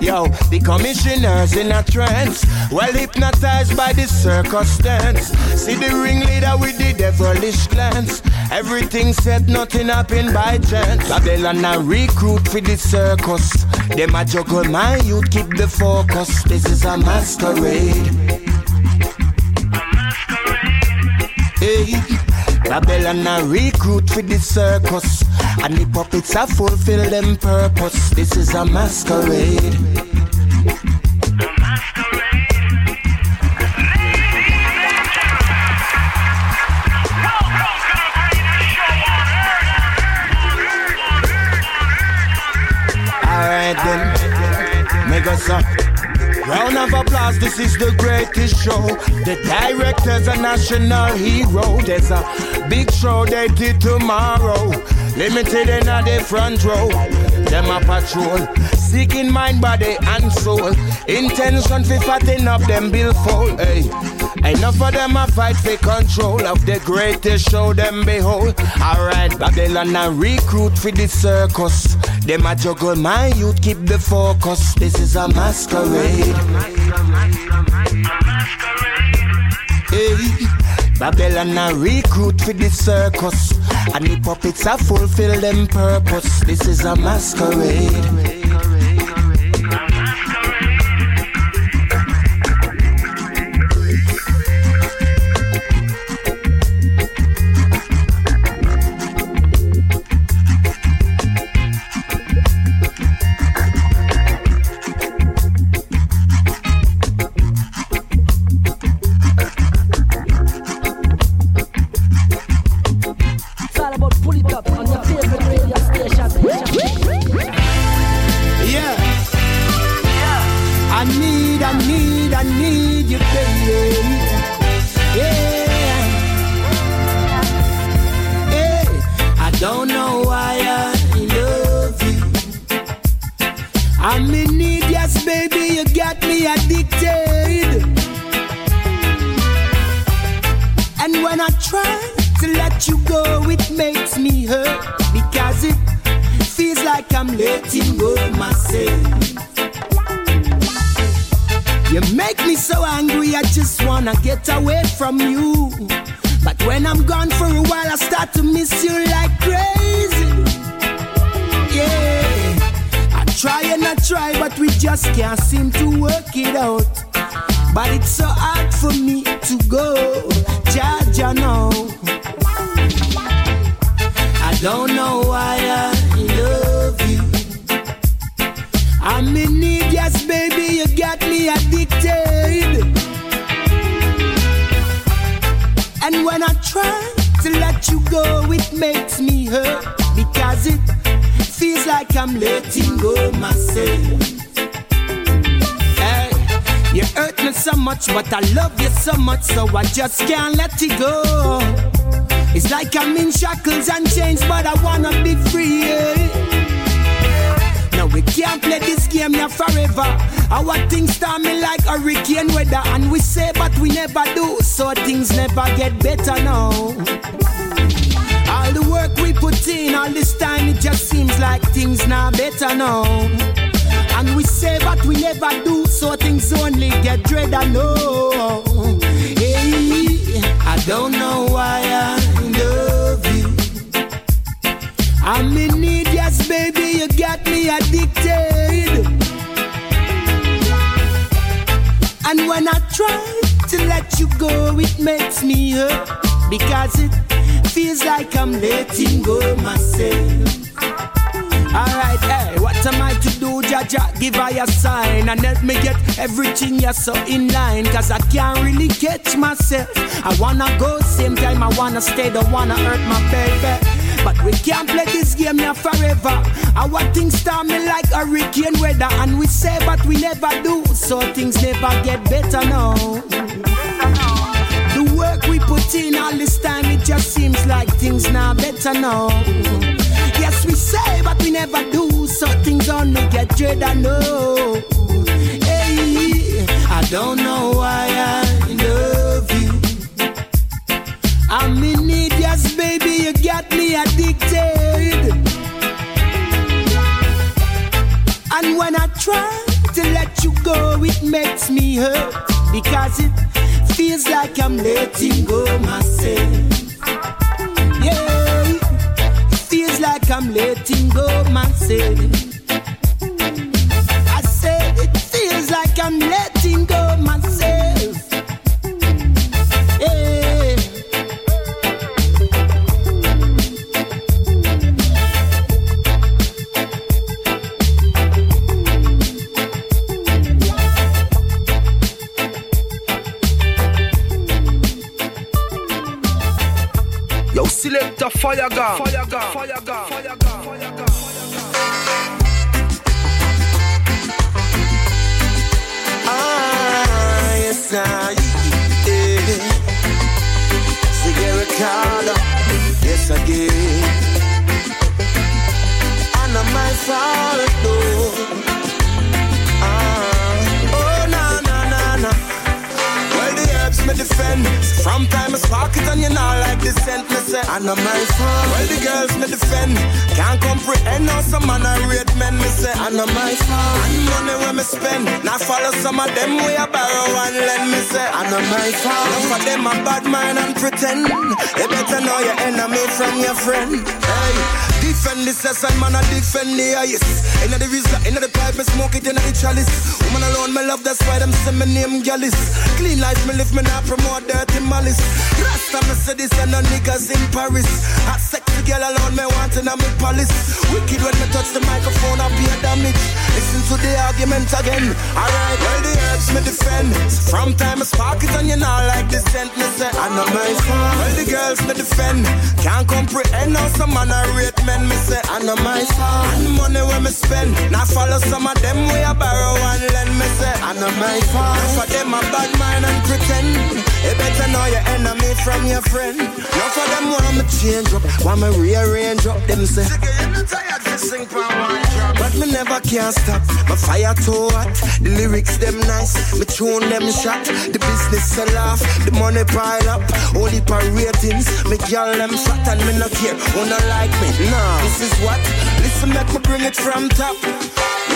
yo, the commissioners in a trance. Well hypnotized by the circumstance. See the ringleader with the devilish glance. Everything said, nothing happened by chance. Babylon a recruit for the circus. Them a juggle my youth, keep the focus. This is a masquerade. a masquerade. Hey, Babylon a recruit for the circus, and the puppets a fulfill them purpose. This is a masquerade. Alright then, make us up. Round of applause, this is the greatest show. The director's a national hero. There's a big show they did tomorrow. Limited in the front row. Them a patrol, seeking mind, body, and soul. Intention for fatten up them billfold. Hey, enough of them a fight for control of the greatest show. Them behold. Alright, Babylon a recruit for the circus. Them a juggle my youth, keep the focus. This is a masquerade. Hey, Babylon a recruit for the circus, and the puppets a fulfill them purpose. This is a masquerade. Miss you like crazy. Yeah, I try and I try, but we just can't seem to work it out. But it's so hard for me to go, Jah Jah, no. I don't know why I love you. I'm in need, yes, baby, you got me addicted. And when I try go, it makes me hurt because it feels like I'm letting go myself. Hey, you hurt me so much, but I love you so much, so I just can't let it go. It's like I'm in shackles and chains, but I wanna be free. yeah. No, we can't play this game now forever. Our things stormy like hurricane weather, and we say, but we never do, so things never get better now. Work we put in, all this time, it just seems like things now better now. And we say, but we never do, so things only get dreader now. Hey, I don't know why I love you. I'm in need, yes, baby, you got me addicted. And when I try to let you go, it makes me hurt because it feels like I'm letting go myself. Alright, hey, what am I to do, Jah Jah? Give I a sign and help me get everything you're so in line. Cause I can't really catch myself. I wanna go, same time I wanna stay, don't wanna hurt my baby. But we can't play this game now forever. Our things stormy like hurricane weather. And we say, but we never do. So things never get better now. Work we put in all this time, it just seems like things now better now. Yes, we say, but we never do. So things only get dreader now. Hey, I don't know why I love you. I'm in need, yes, baby, you got me addicted. And when I try to let you go, it makes me hurt because it feels like I'm letting go myself. Yeah, it feels like I'm letting go myself. I said it feels like I'm letting a fire gun. Fire gun. Fire gun. Fire gun. Fire gun. Ah, yes, I, yeah. Ziggi Recado, yes, I did. And I'm my fault, though. Me defend. From time I spark it and you know like the scent me say. I'm my fault. Well, the girls me defend. Can't comprehend how some man I rate men me say. And I'm my fault. And money when me spend. Now follow some of them way I borrow and lend me say. And I'm my fault. Enough of them a bad mind and pretend. You better know your enemy from your friend. Hey. Defend this as I man, I defend the highest. Inna the rizla, inna the pipe, me smoke it inna the chalice. Woman alone, me love, that's why them say me name Gallus. Clean life, me live, me not promote dirty malice. Rasta, me say this and no niggas in Paris. Hot sexy girl alone, me want inna me palace. Wicked when me touch the microphone, I be a damage. Listen to the argument again. Alright, well the herbs me defend. From time I spark it and you know like the scent me say. I know my fault. Well the girls me defend. Can't comprehend how some man I rate men me say. I know my fault. And money when me spend. Now follow some of them way I borrow and lend me say. I know my fault. For them a bad mind and pretend. You better know your enemy from your friend. Now for them want me change up, want me rearrange up. Them say. But me never can stop. My fire too hot. The lyrics them nice. Me tune them shot. The business sell off. The money pile up. Only per ratings. Me girl them fat and me no care. Not like me? Nah. This is what. Listen, make me bring it from top.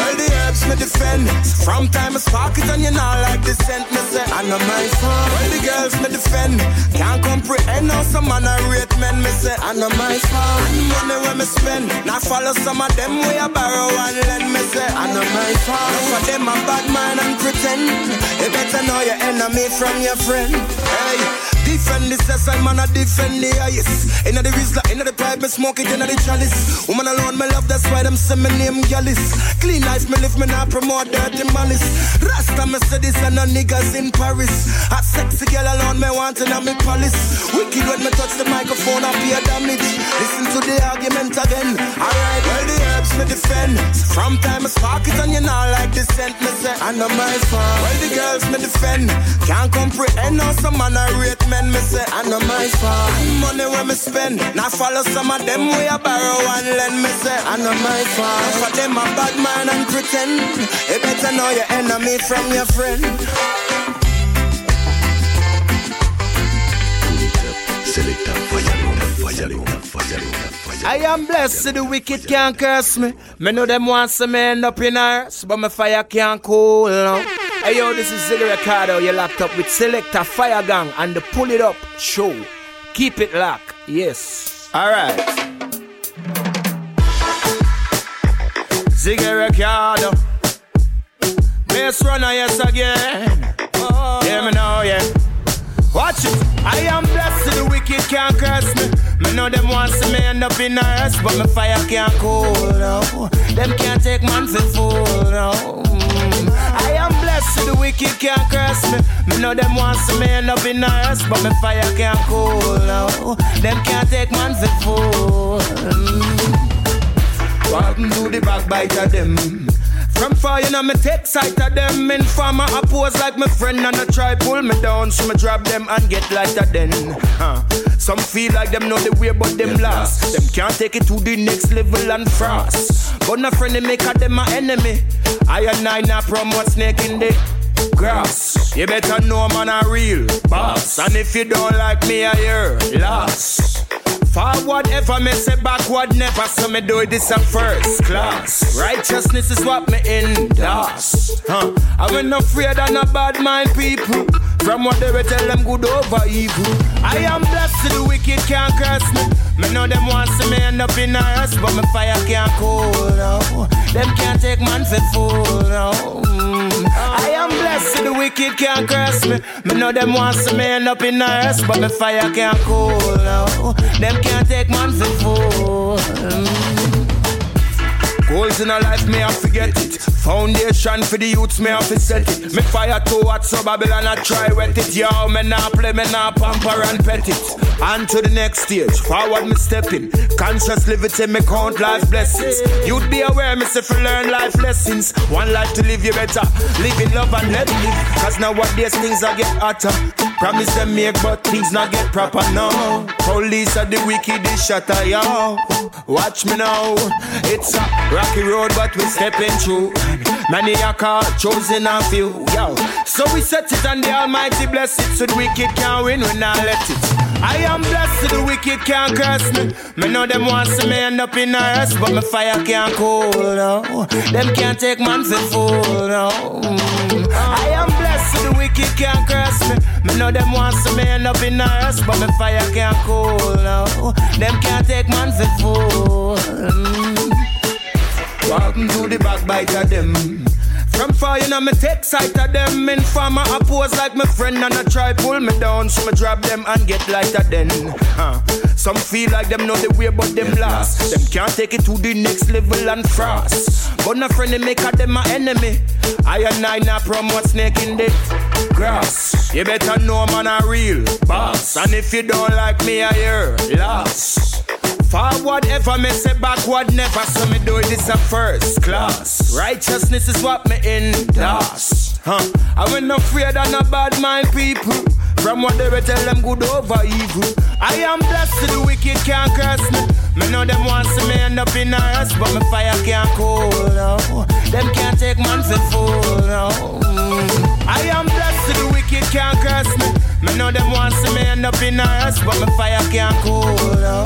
Well, the herbs me defend. From time I spark it and you know like the scent me say. I know my fault. Well, the girls me defend. Can't comprehend how some man I rate men me say. I know my fault. And money when me spend. Now follow some of them way I borrow and lend me say. I know my fault. For them a bad man and pretend. You better know your enemy from your friend. Hey. Defend this as I man, I defend the highest. Inna the rizla, inna the pipe, me smoke it inna the chalice. Woman alone, me love, that's why them say me name Gallus. Clean life, me live, me not promote dirty malice. Rasta, me say this and no niggas in Paris. Hot sexy girl alone, me want inna me palace. Wicked when me touch the microphone, I be a damage. Listen to the argument again. Alright, well the herbs me defend. From time I spark it and you know like the scent me say. I know my fault. Well the girls me defend. Can't comprehend how some man I rate men me say. I know my fault. Money when me spend. Now follow some of them way I borrow and lend me say. I know my fault. For them a bad man and pretend. You better know your enemy from your friend. I am blessed, the wicked can't curse me. Me know them wants to me end up in earth, but my fire can't cool now. Hey yo, this is Ziggi Recado. Locked up with Selector Fire Gang and the Pull It Up show. Keep it locked, yes. Alright. Ziggi Recado. Best runner, yes again. Oh. Hear me now, yeah. Watch it. I am blessed, the wicked can't curse me. Me know them wants to me end up in a earth, but my fire can't cool, no. Them can't take man for fool, no. Mm. I am blessed, the wicked can't curse me. Me know them wants to me end up in a earth, but my fire can't cool, no. Them can't take man for fool. Mm. Welcome to the backbiter them. From far, you know, me take sight of them. In farmer, I pose like my friend and I try pull me down. So me drop them and get lighter then. Huh. Some feel like them know the way, but them lost. Them can't take it to the next level and frost. But no friend, they make a them my enemy. I and I not promote snake in the grass. You better know man a real boss. And if you don't like me, I hear lost. Forward ever me say backward never So me do this a first class. Righteousness is what me endorse. Huh. I ain't no afraid of no bad mind people. From what they will tell them good over evil. I am blessed the wicked can't curse me. Me know them want to me end up in a house, But my fire can't cool no. Them can't take man for fool can't curse me Me know them want to me end up in a earth But my fire can't cool no. Them can't take man for fool. Things in a life, me I forget it. Foundation for the youths, me I fi set it. Me fire too hot, so Babylon I try wet it. Yo, me nah play, me nah pamper and pet it. On to the next stage, forward me stepping. Conscious liberty, me count life blessings. You'd be aware, me say for learn life lessons. One life to live, you better live in love and let live. Cause nowadays things are get hotter. Promise them make, but things not get proper now. Police are the wicked, wickedest shatter, yo. Watch me now. It's a rocky road, but we stepping through. Many a call, chosen a few, yo. So we set it and the Almighty bless it, so the wicked can't win when I let it. I am blessed, so the wicked can't curse me. Me know them want to me end up in a hearse, but my fire can't cool, no. Them can't take man for fool, no. Mm. I am the wicked can't curse me. Me know them want to me end up in hearse, but my fire can't cool, no. Them can't take man for fool. Mm. Welcome to the backbite of them. From far, you know, me take sight of them. In farmer, I pose like my friend and I try pull me down. So me drop them and get lighter then. Huh. Some feel like them know the way, but them lost. Them can't take it to the next level and frost. But no friend, they make of them my enemy. I and I not promote snake in the grass. You better know man a real boss. And if you don't like me, I hear lost. Forward ever, me say backward never. So me do this a first class. Righteousness is what me endorse. Huh? I when no afraid of no bad mind people. From what they tell them good over evil. I am blessed, the wicked can't curse me. Me know them want to me end up in a hearse, but my fire can't cool. No. Them can't take man for fool. No. Mm. I am blessed, the wicked can't curse me. Me know them want to me end up in a hearse, but my fire can't cool. No.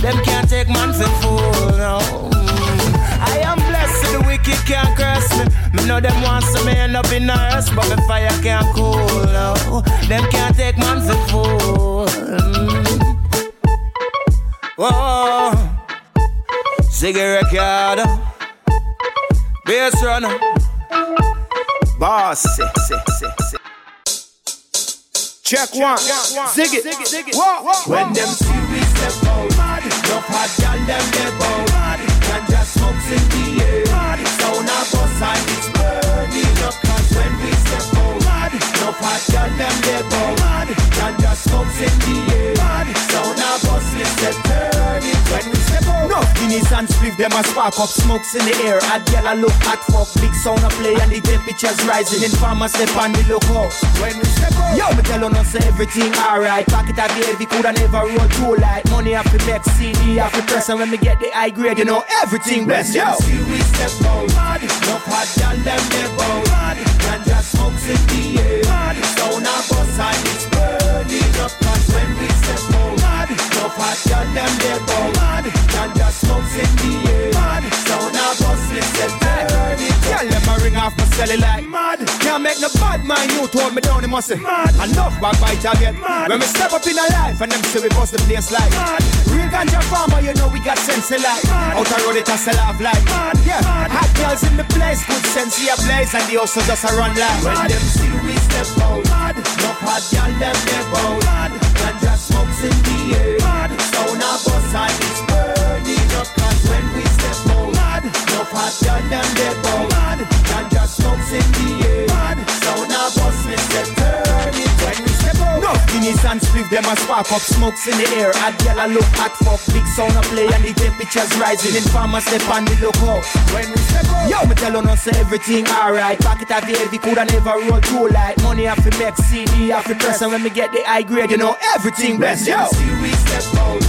Them can't take man for fool. No. Mm. I am blessed, the wicked can't curse me. Me know them want to me end up in a hearse, but my fire can't cool. No. Them can't take man for fool. Mm. Whoa. Cigarette card. Bass runner. Boss. Check one. Zig it. When them we step out, no hot gal them get out. Ganja smokes in the air. Sound a bus and it's burning up. Cause when we step out, hot gal them get out. Ganja smokes in the air. Sound a bus a turn it when we step out. No Guinness and spliff, them a spark up smokes in the air. Hot girl a look hot fuck, big sound a play and the temperature's rising. Informer step on the lookout. When we step out, Yo, me tell no say everything alright. Pocket of heavy, coulda never roll too light. Money have to make CD, have to press, and when me get the high grade, you know everything blessed. Yo, See we step out, no hot gal them get out. Ganja smokes in the air. Sound a bus and it's burning up. Cause when we step out, no hot gal them get out. Ganja smokes in the air. mad Sound a bus turn it Girl, let me ring off my celly like mad. Can't make no bad mind you hold me down, you must say mad. Enough backbite I get mad. When we step up in a life and them say we bust the place like mad. Real ganja farmer, you know we got sense of life. Out the road it a sell off like mad. Yeah, hot girls in the place, good sense your place, and the hustle just a run like When them see we step out, Mad. no hot gal them get out. Ganja smokes in the air. Sound a bus and it's out, no hot gal them get out. Ganja smokes in the air. Sound a bus it's a turn it when we step out. No Guinness and spliff, them a spark up smokes in the air. Hot girl a look hot fuck, big sound a play and the temperature's rising. Informer step on the lookout. When we step out, Yo, me tell no say everything alright. Pocket of heavy, coulda never roll too light. Money have to make CD, have to press, and when me get the high grade, you know everything blessed. Yo, see we step out,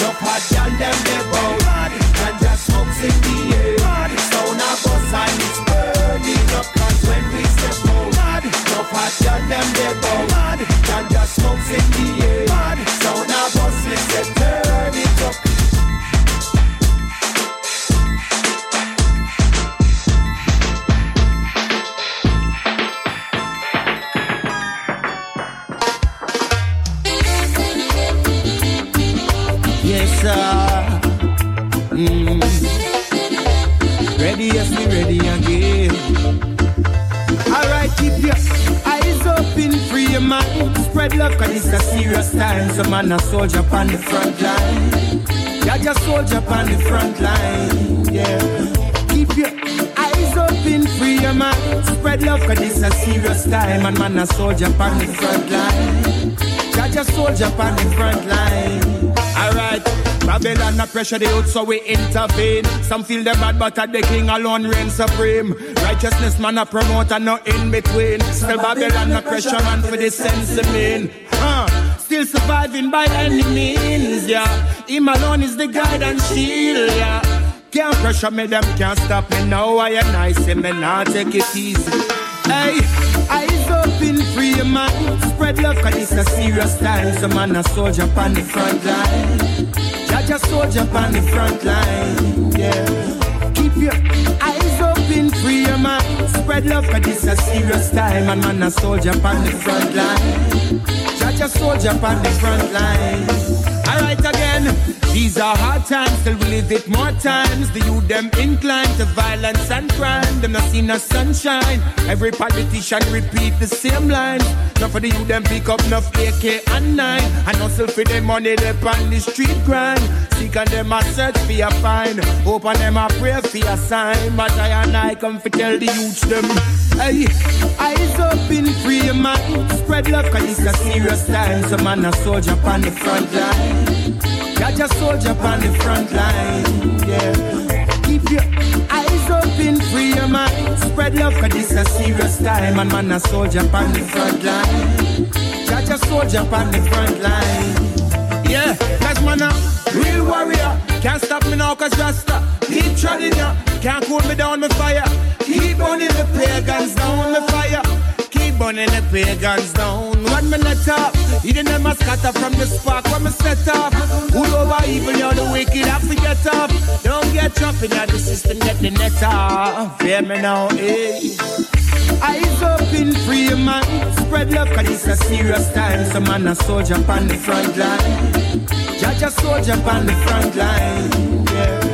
no hot gal them get out. Smokes in the air. Sound a bus and it's burning up. Cause when we step out, no hot gal them get out. Ganja smokes in the air. Sound a bus it's a turn it up. yes sir. Ready, yes, me ready again. Alright, keep your eyes open, free your mind. Spread love, cause it's a serious time. So man a soldier on the front line. You're soldier on the front line, yeah. Keep your eyes open, free your mind. Spread love, cause this a serious time. And man, a soldier on the front line. A soldier on the front line. Alright. Babylon a pressure the youth so we intervene. Some feel them bad but the king alone reign supreme. Righteousness man a promote and no in between. Still Babylon a pressure man for the sense of mean. Huh. Still surviving by any means yeah. Him alone is the guide and shield yeah. Can't pressure me them can't stop me. Now I and I say me now take it easy. Hey, eyes open, free your mind. Spread love, cause it's a serious time. So man, a soldier on the front line. Judge a soldier on the front line. Yeah. Keep your eyes open, free your mind. Spread love, cause it's a serious time. And man, a soldier on the front line. Judge a soldier on the front line. Alright again, these are hard times, still we live it more times. The youth them inclined to violence and crime. Them not seen no sunshine. Every politician repeat the same line. Now for the youth them pick up enough AK and nine. And hustle for the money they on the street grind. Seek and them a search for your find. Open them a pray for a sign. But I and I come to tell the youths them. Hey, eyes open, free your mind. Spread love, cause it's a serious time. So man a soldier on the front line. Got your soldier on the front line. Yeah. Keep your eyes open, free your mind. Spread love, cause this a serious time. And man, a soldier on the front line. Got soldier on the front line. Yeah, cause man, a real warrior. Can't stop me now, cause Rasta. Keep treading ya. Can't cool me down, with fire. Keep burning the pagans down, the fire burning the pagans down. One minute up, even them a scatter from the spark when me set up. Who over evil, you're the wicked, have to get up. Don't get trapped in the system, get the net off. Hear me now, eh? Eyes open, free mind. Spread love, cause it's a serious time. Some man a soldier on the front line. Judge a soldier on the front line. Yeah.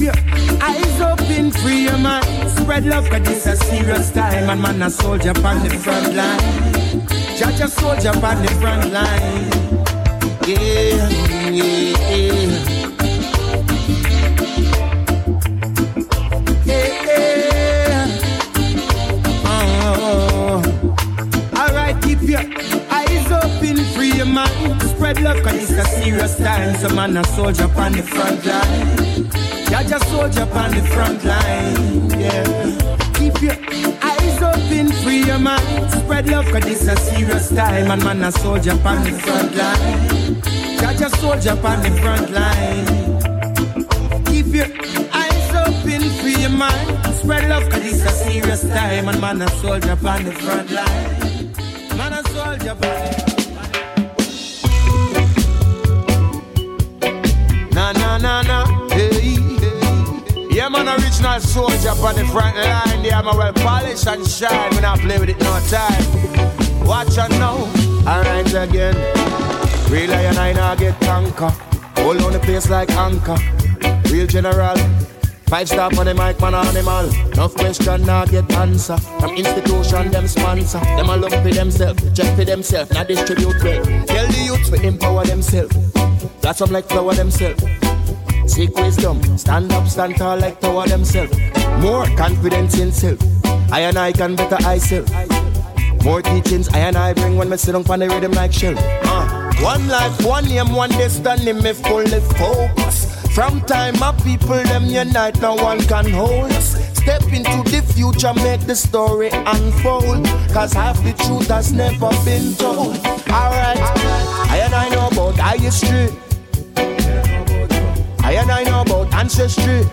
Your eyes open, free your mind. Spread love, cause this a serious time. And man a soldier on the front line. Judge a soldier on the front line. Yeah, yeah, yeah. Yeah, yeah. Oh. Alright, keep your eyes open, free your mind. Spread love, cause it's a serious time. So man a soldier on the front line. Judge a soldier on the front line. Yeah. Keep your eyes open, free your mind. Spread love, cause it's a serious time. And man a soldier on the front line. Judge a soldier on the front line. Keep your eyes open, free your mind. Spread love, cause it's a serious time. And man a soldier on the front line. Man a soldier on the Yeah, man, original soldier on the front line. Yeah, man, well polished and shine. When I play with it no time. Watch and know. Alright again. Real lion, I now get conquer. Hold on the place like anchor. Real general. Five star for the mic, man, animal. Enough question, now get answer. From institution, them sponsor. Them a look for themselves, check for themselves, not distribute well. Tell the youth to empower themselves. That's up like flower themselves. Seek wisdom, stand up, stand tall like tower themselves. More confidence in self. I and I can better I self. More teachings I and I bring when me sit on the rhythm like shell. Uh. One life, one name, one destiny, me fully focus. From time my people them unite, no one can hold us. Step into the future, make the story unfold. Cause half the truth has never been told. Alright, I and I know about our history. I know about ancestry.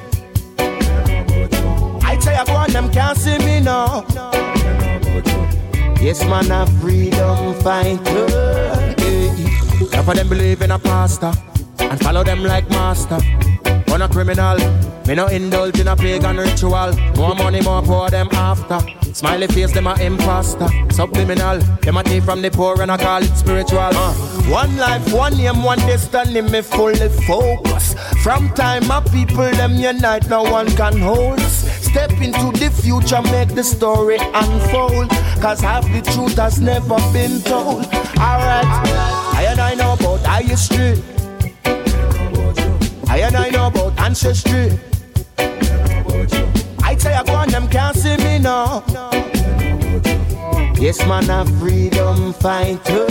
I tell you, go on, them can't see me now. Yes, man, a freedom fighter. Half of them believe in a pastor and follow them like master. On a criminal, me no indulge in a pagan ritual. More money, more poor them after. Smiley face, them a imposter. Subliminal, them a take from the poor and I call it spiritual. Uh. One life, one name, one destiny, me fully focus. From time my people them unite, no one can hold us. Step into the future, make the story unfold. Cause half the truth has never been told. Alright, I and I know about history. I and I know about ancestry. I go on, them can't see me now. Yes, man, a freedom fighter.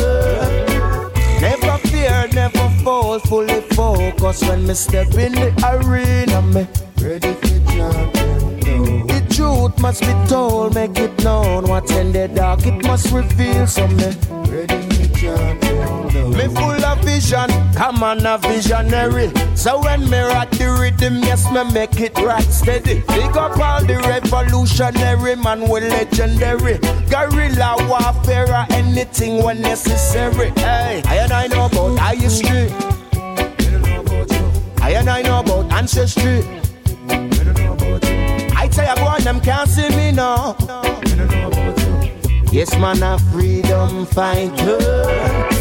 Never fear, never fall, fully focus when me step in the arena. Me ready for champion. The truth must be told, make it known. What's in the dark, it must reveal some me ready for champion. Me full of vision, come on a visionary. So when me rock the rhythm, yes, me make it right steady. Big up all the revolutionary man, we legendary. Guerrilla warfare or anything when necessary. Hey, I and I know about history. I and I know about ancestry. I tell you, on, them can't see me now. Yes, man, a freedom fighter.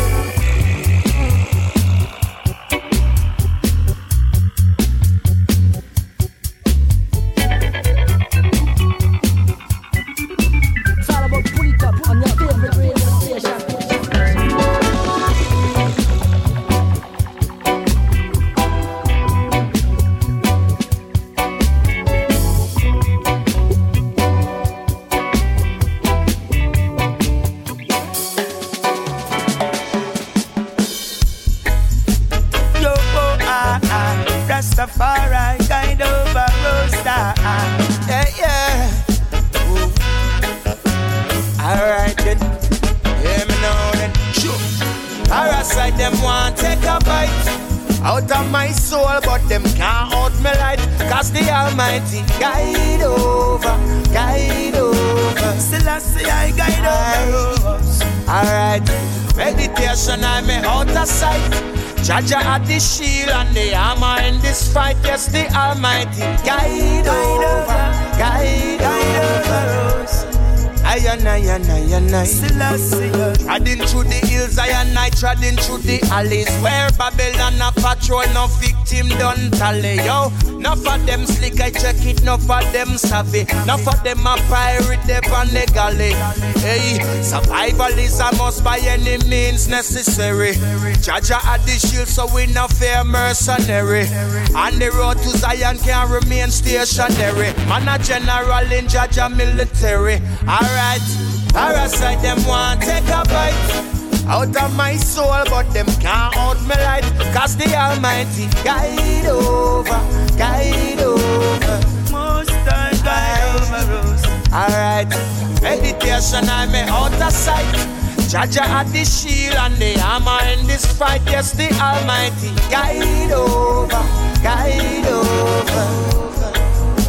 Through the alleys Where Babylon a patrol, no victim done tally Yo, enough of them slick, I check it Enough of them savvy. Enough of them a pirate, they pan legally Hey, survival is a must by any means necessary. Jah Jah at the shield, so we no fear mercenary. On the road to Zion can remain stationary. Man a general in Jah Jah military. Alright, parasite them want take a bite out of my soul, but them can't out me light. Cause the Almighty guide over, guide over. Most time guide over us. Alright, meditation I may out of sight. Jah Jah at the shield and the armor in this fight. Yes, the Almighty guide over, guide over.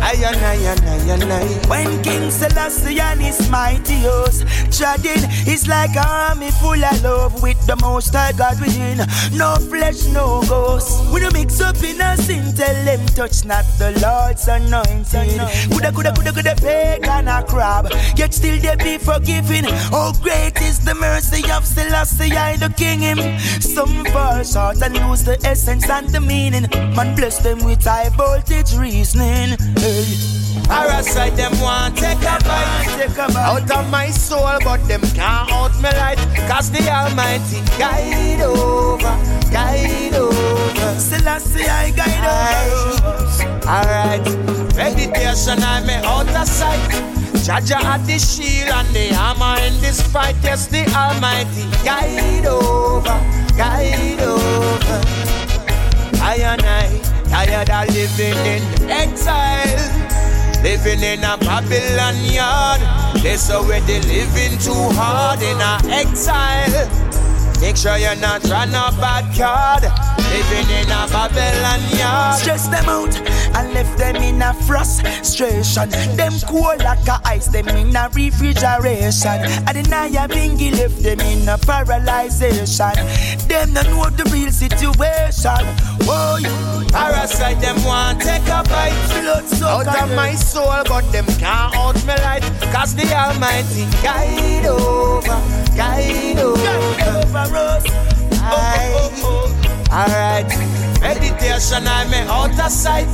Aye, aye, aye, aye. When King Selassie and his mighty host Is like an army full of love With the most high God within. No flesh, no ghost. We don't mix up in a sin Tell them touch not the Lord's anointing. Coulda, coulda, coulda, coulda pagan a crab. Yet still they be forgiven Oh great is the mercy of Selassie I the king him. Some fall short and lose the essence and the meaning. Man bless them with high voltage reasoning. Hey. Parasite them want take a bite out of my soul, but them can't out me light. Cause the Almighty guide over, guide over. Selassie, I guide over. Alright, meditation, I'm out of sight. Jah Jah at the shield and the armor in this fight. Yes, the Almighty guide over, guide over. I and I tired of living in exile. Living in a Babylon yard. This already living too hard in a exile. Make sure you're not run a bad card. Living in a Babylon yard. Stress them out and left them in a frustration. Them cool like a ice, them in a refrigeration. And the Nyabinghi left them in a paralyzation. Them don't know the real situation. Oh, Parasite them want take a bite out of my soul, but them can't out me light. Cause the Almighty guide over, guide over. Alright, meditation I Alright. Meditation, I'm a outer sight.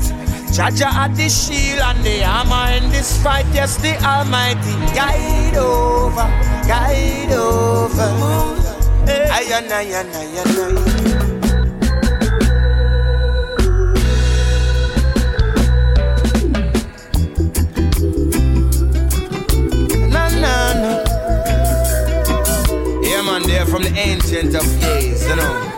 Jah Jah at the shield and the armor in this fight. Yes, the Almighty guide over, guide over. Hey. Ayan, ayan, ayan, ayan. Na, na, na. Yeah, man, they're from the ancient of days, you know.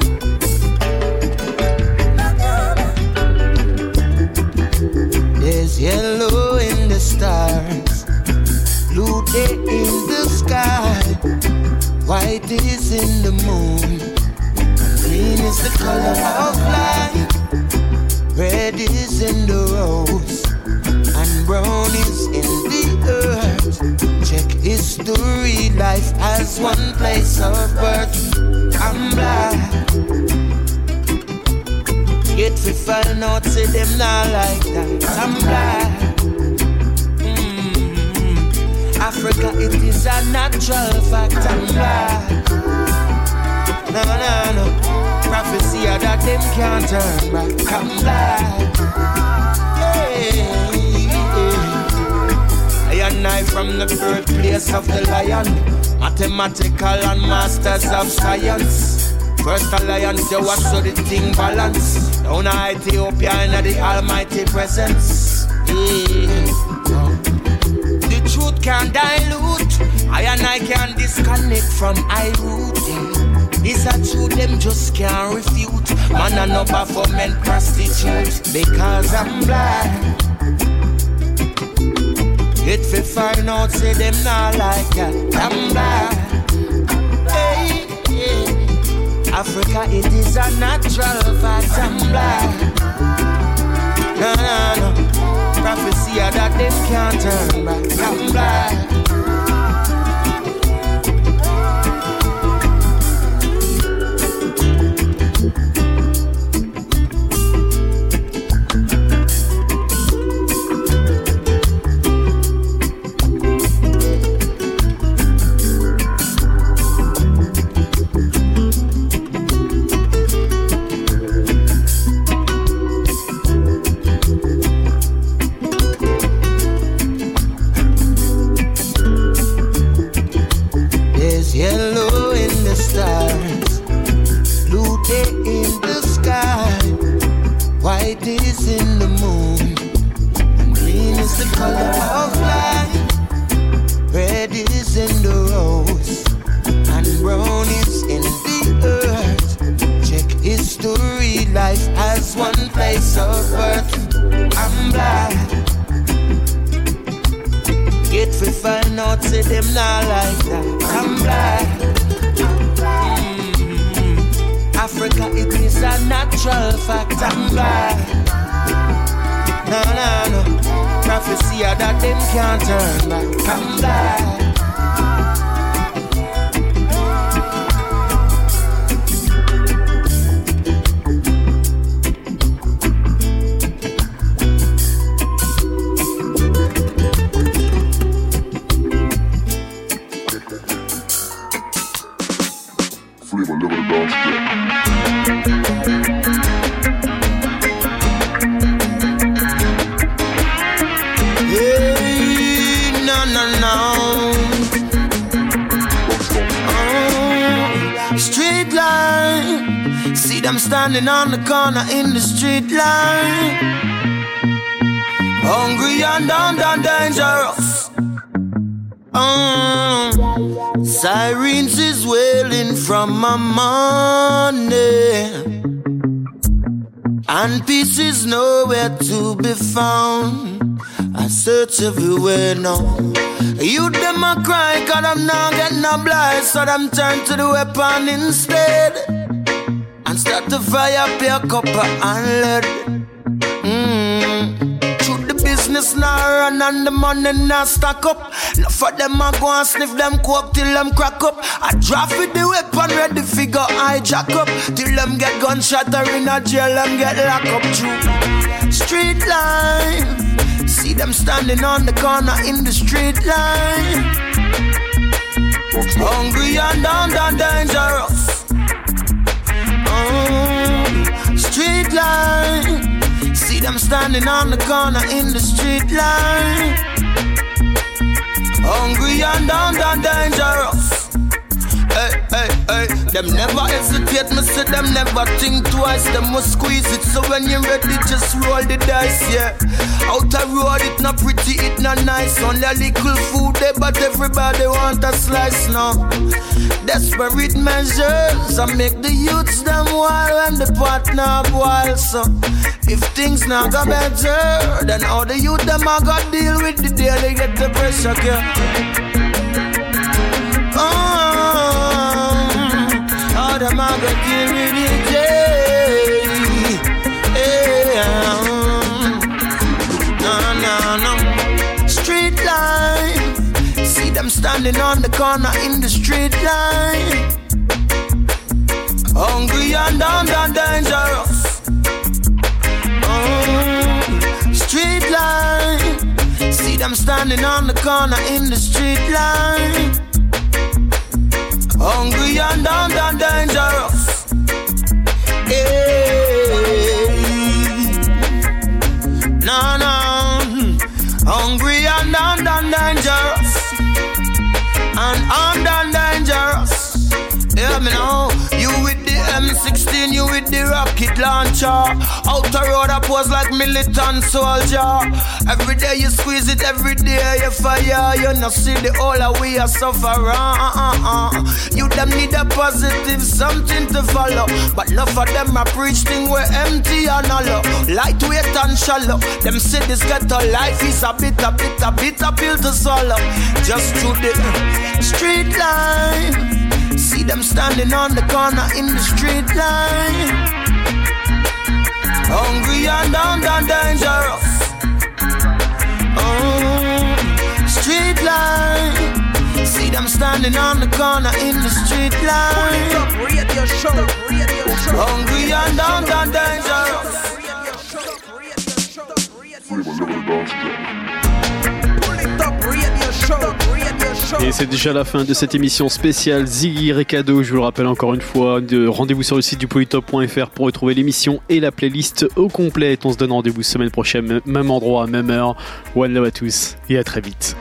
Yellow in the stars, blue day in the sky, white is in the moon, green is the color of life, red is in the rose, and brown is in the earth. Check history, life has one place of birth. I'm black. Yet we find out, say them not like that. I'm black. Mm. Africa, it is a natural fact. I'm black. No, no, no. Prophecy that them can't turn back. I'm black. I and I from the birthplace of the lion. Mathematical and masters of science. First alliance, you watch so the thing balance. Down in Ethiopia in the almighty presence. Yeah. The truth can dilute. I and I can disconnect from I root. It's a truth them just can't refute. Man and no for men prostitute. Because I'm black. It fi find out say them not like that. I'm black. Africa, it is a natural fact. I'm black. No, no, no. Prophecy that them can't turn back. I'm black. In the street line. Hungry and down and dangerous. Um, sirens is wailing from my money. And peace is nowhere to be found. I search everywhere now. You them a cry, cause I'm not getting no blind. So them turn to the weapon instead. And start to fire up your copper and lead. Mm. Shoot the business now run and the money now stack up. Now for them I go and sniff them coke till them crack up. I drop with the weapon ready figure hijack up. Till them get gunshot or in a jail them get locked up true. Street line. See them standing on the corner in the street line. Hungry and down and dangerous. Street line. See them standing on the corner in the street light. Hungry and down and dangerous. Hey, hey, hey, them never hesitate, me say them never think twice. Them must squeeze it, so when you're ready, just roll the dice, yeah. Out the road, it not pretty, it not nice. Only a little food there, but everybody want a slice now. Desperate measures, I make the youths them wild and the partner wild, So if things not go better, then all the youth them a got deal with the they get the pressure, yeah. Oh, them a go kill me the day. Yeah. No, no, no. Street line. See them standing on the corner in the street line. Hungry and down and dangerous. Mm. Street line. See them standing on the corner in the street line. Hungry and down and dangerous. Hey. No, no. Hungry and down and dangerous. And armed and dangerous. Yeah, me know. You with the M16, you with the rocket launcher. Outer road up was like militant soldier. Every day you squeeze it, every day you fire. You not see the whole of we are suffer. Uh-uh-uh. You them need a positive something to follow. But enough of them a preach thing we're empty and hollow. Lightweight and shallow. Them say this ghetto life is a bit, a bit, bitter, bitter, bitter pill to swallow. Just through the street line. See them standing on the corner in the street line. Hungry and down dangerous. Oh, street line. See them standing on the corner in the street line. Hungry and down dangerous. Et c'est déjà la fin de cette émission spéciale Ziggy Recado. Je vous le rappelle encore une fois, de rendez-vous sur le site du polytop.fr pour retrouver l'émission et la playlist au complet. On se donne rendez-vous semaine prochaine, même endroit, même heure. One love à tous et à très vite.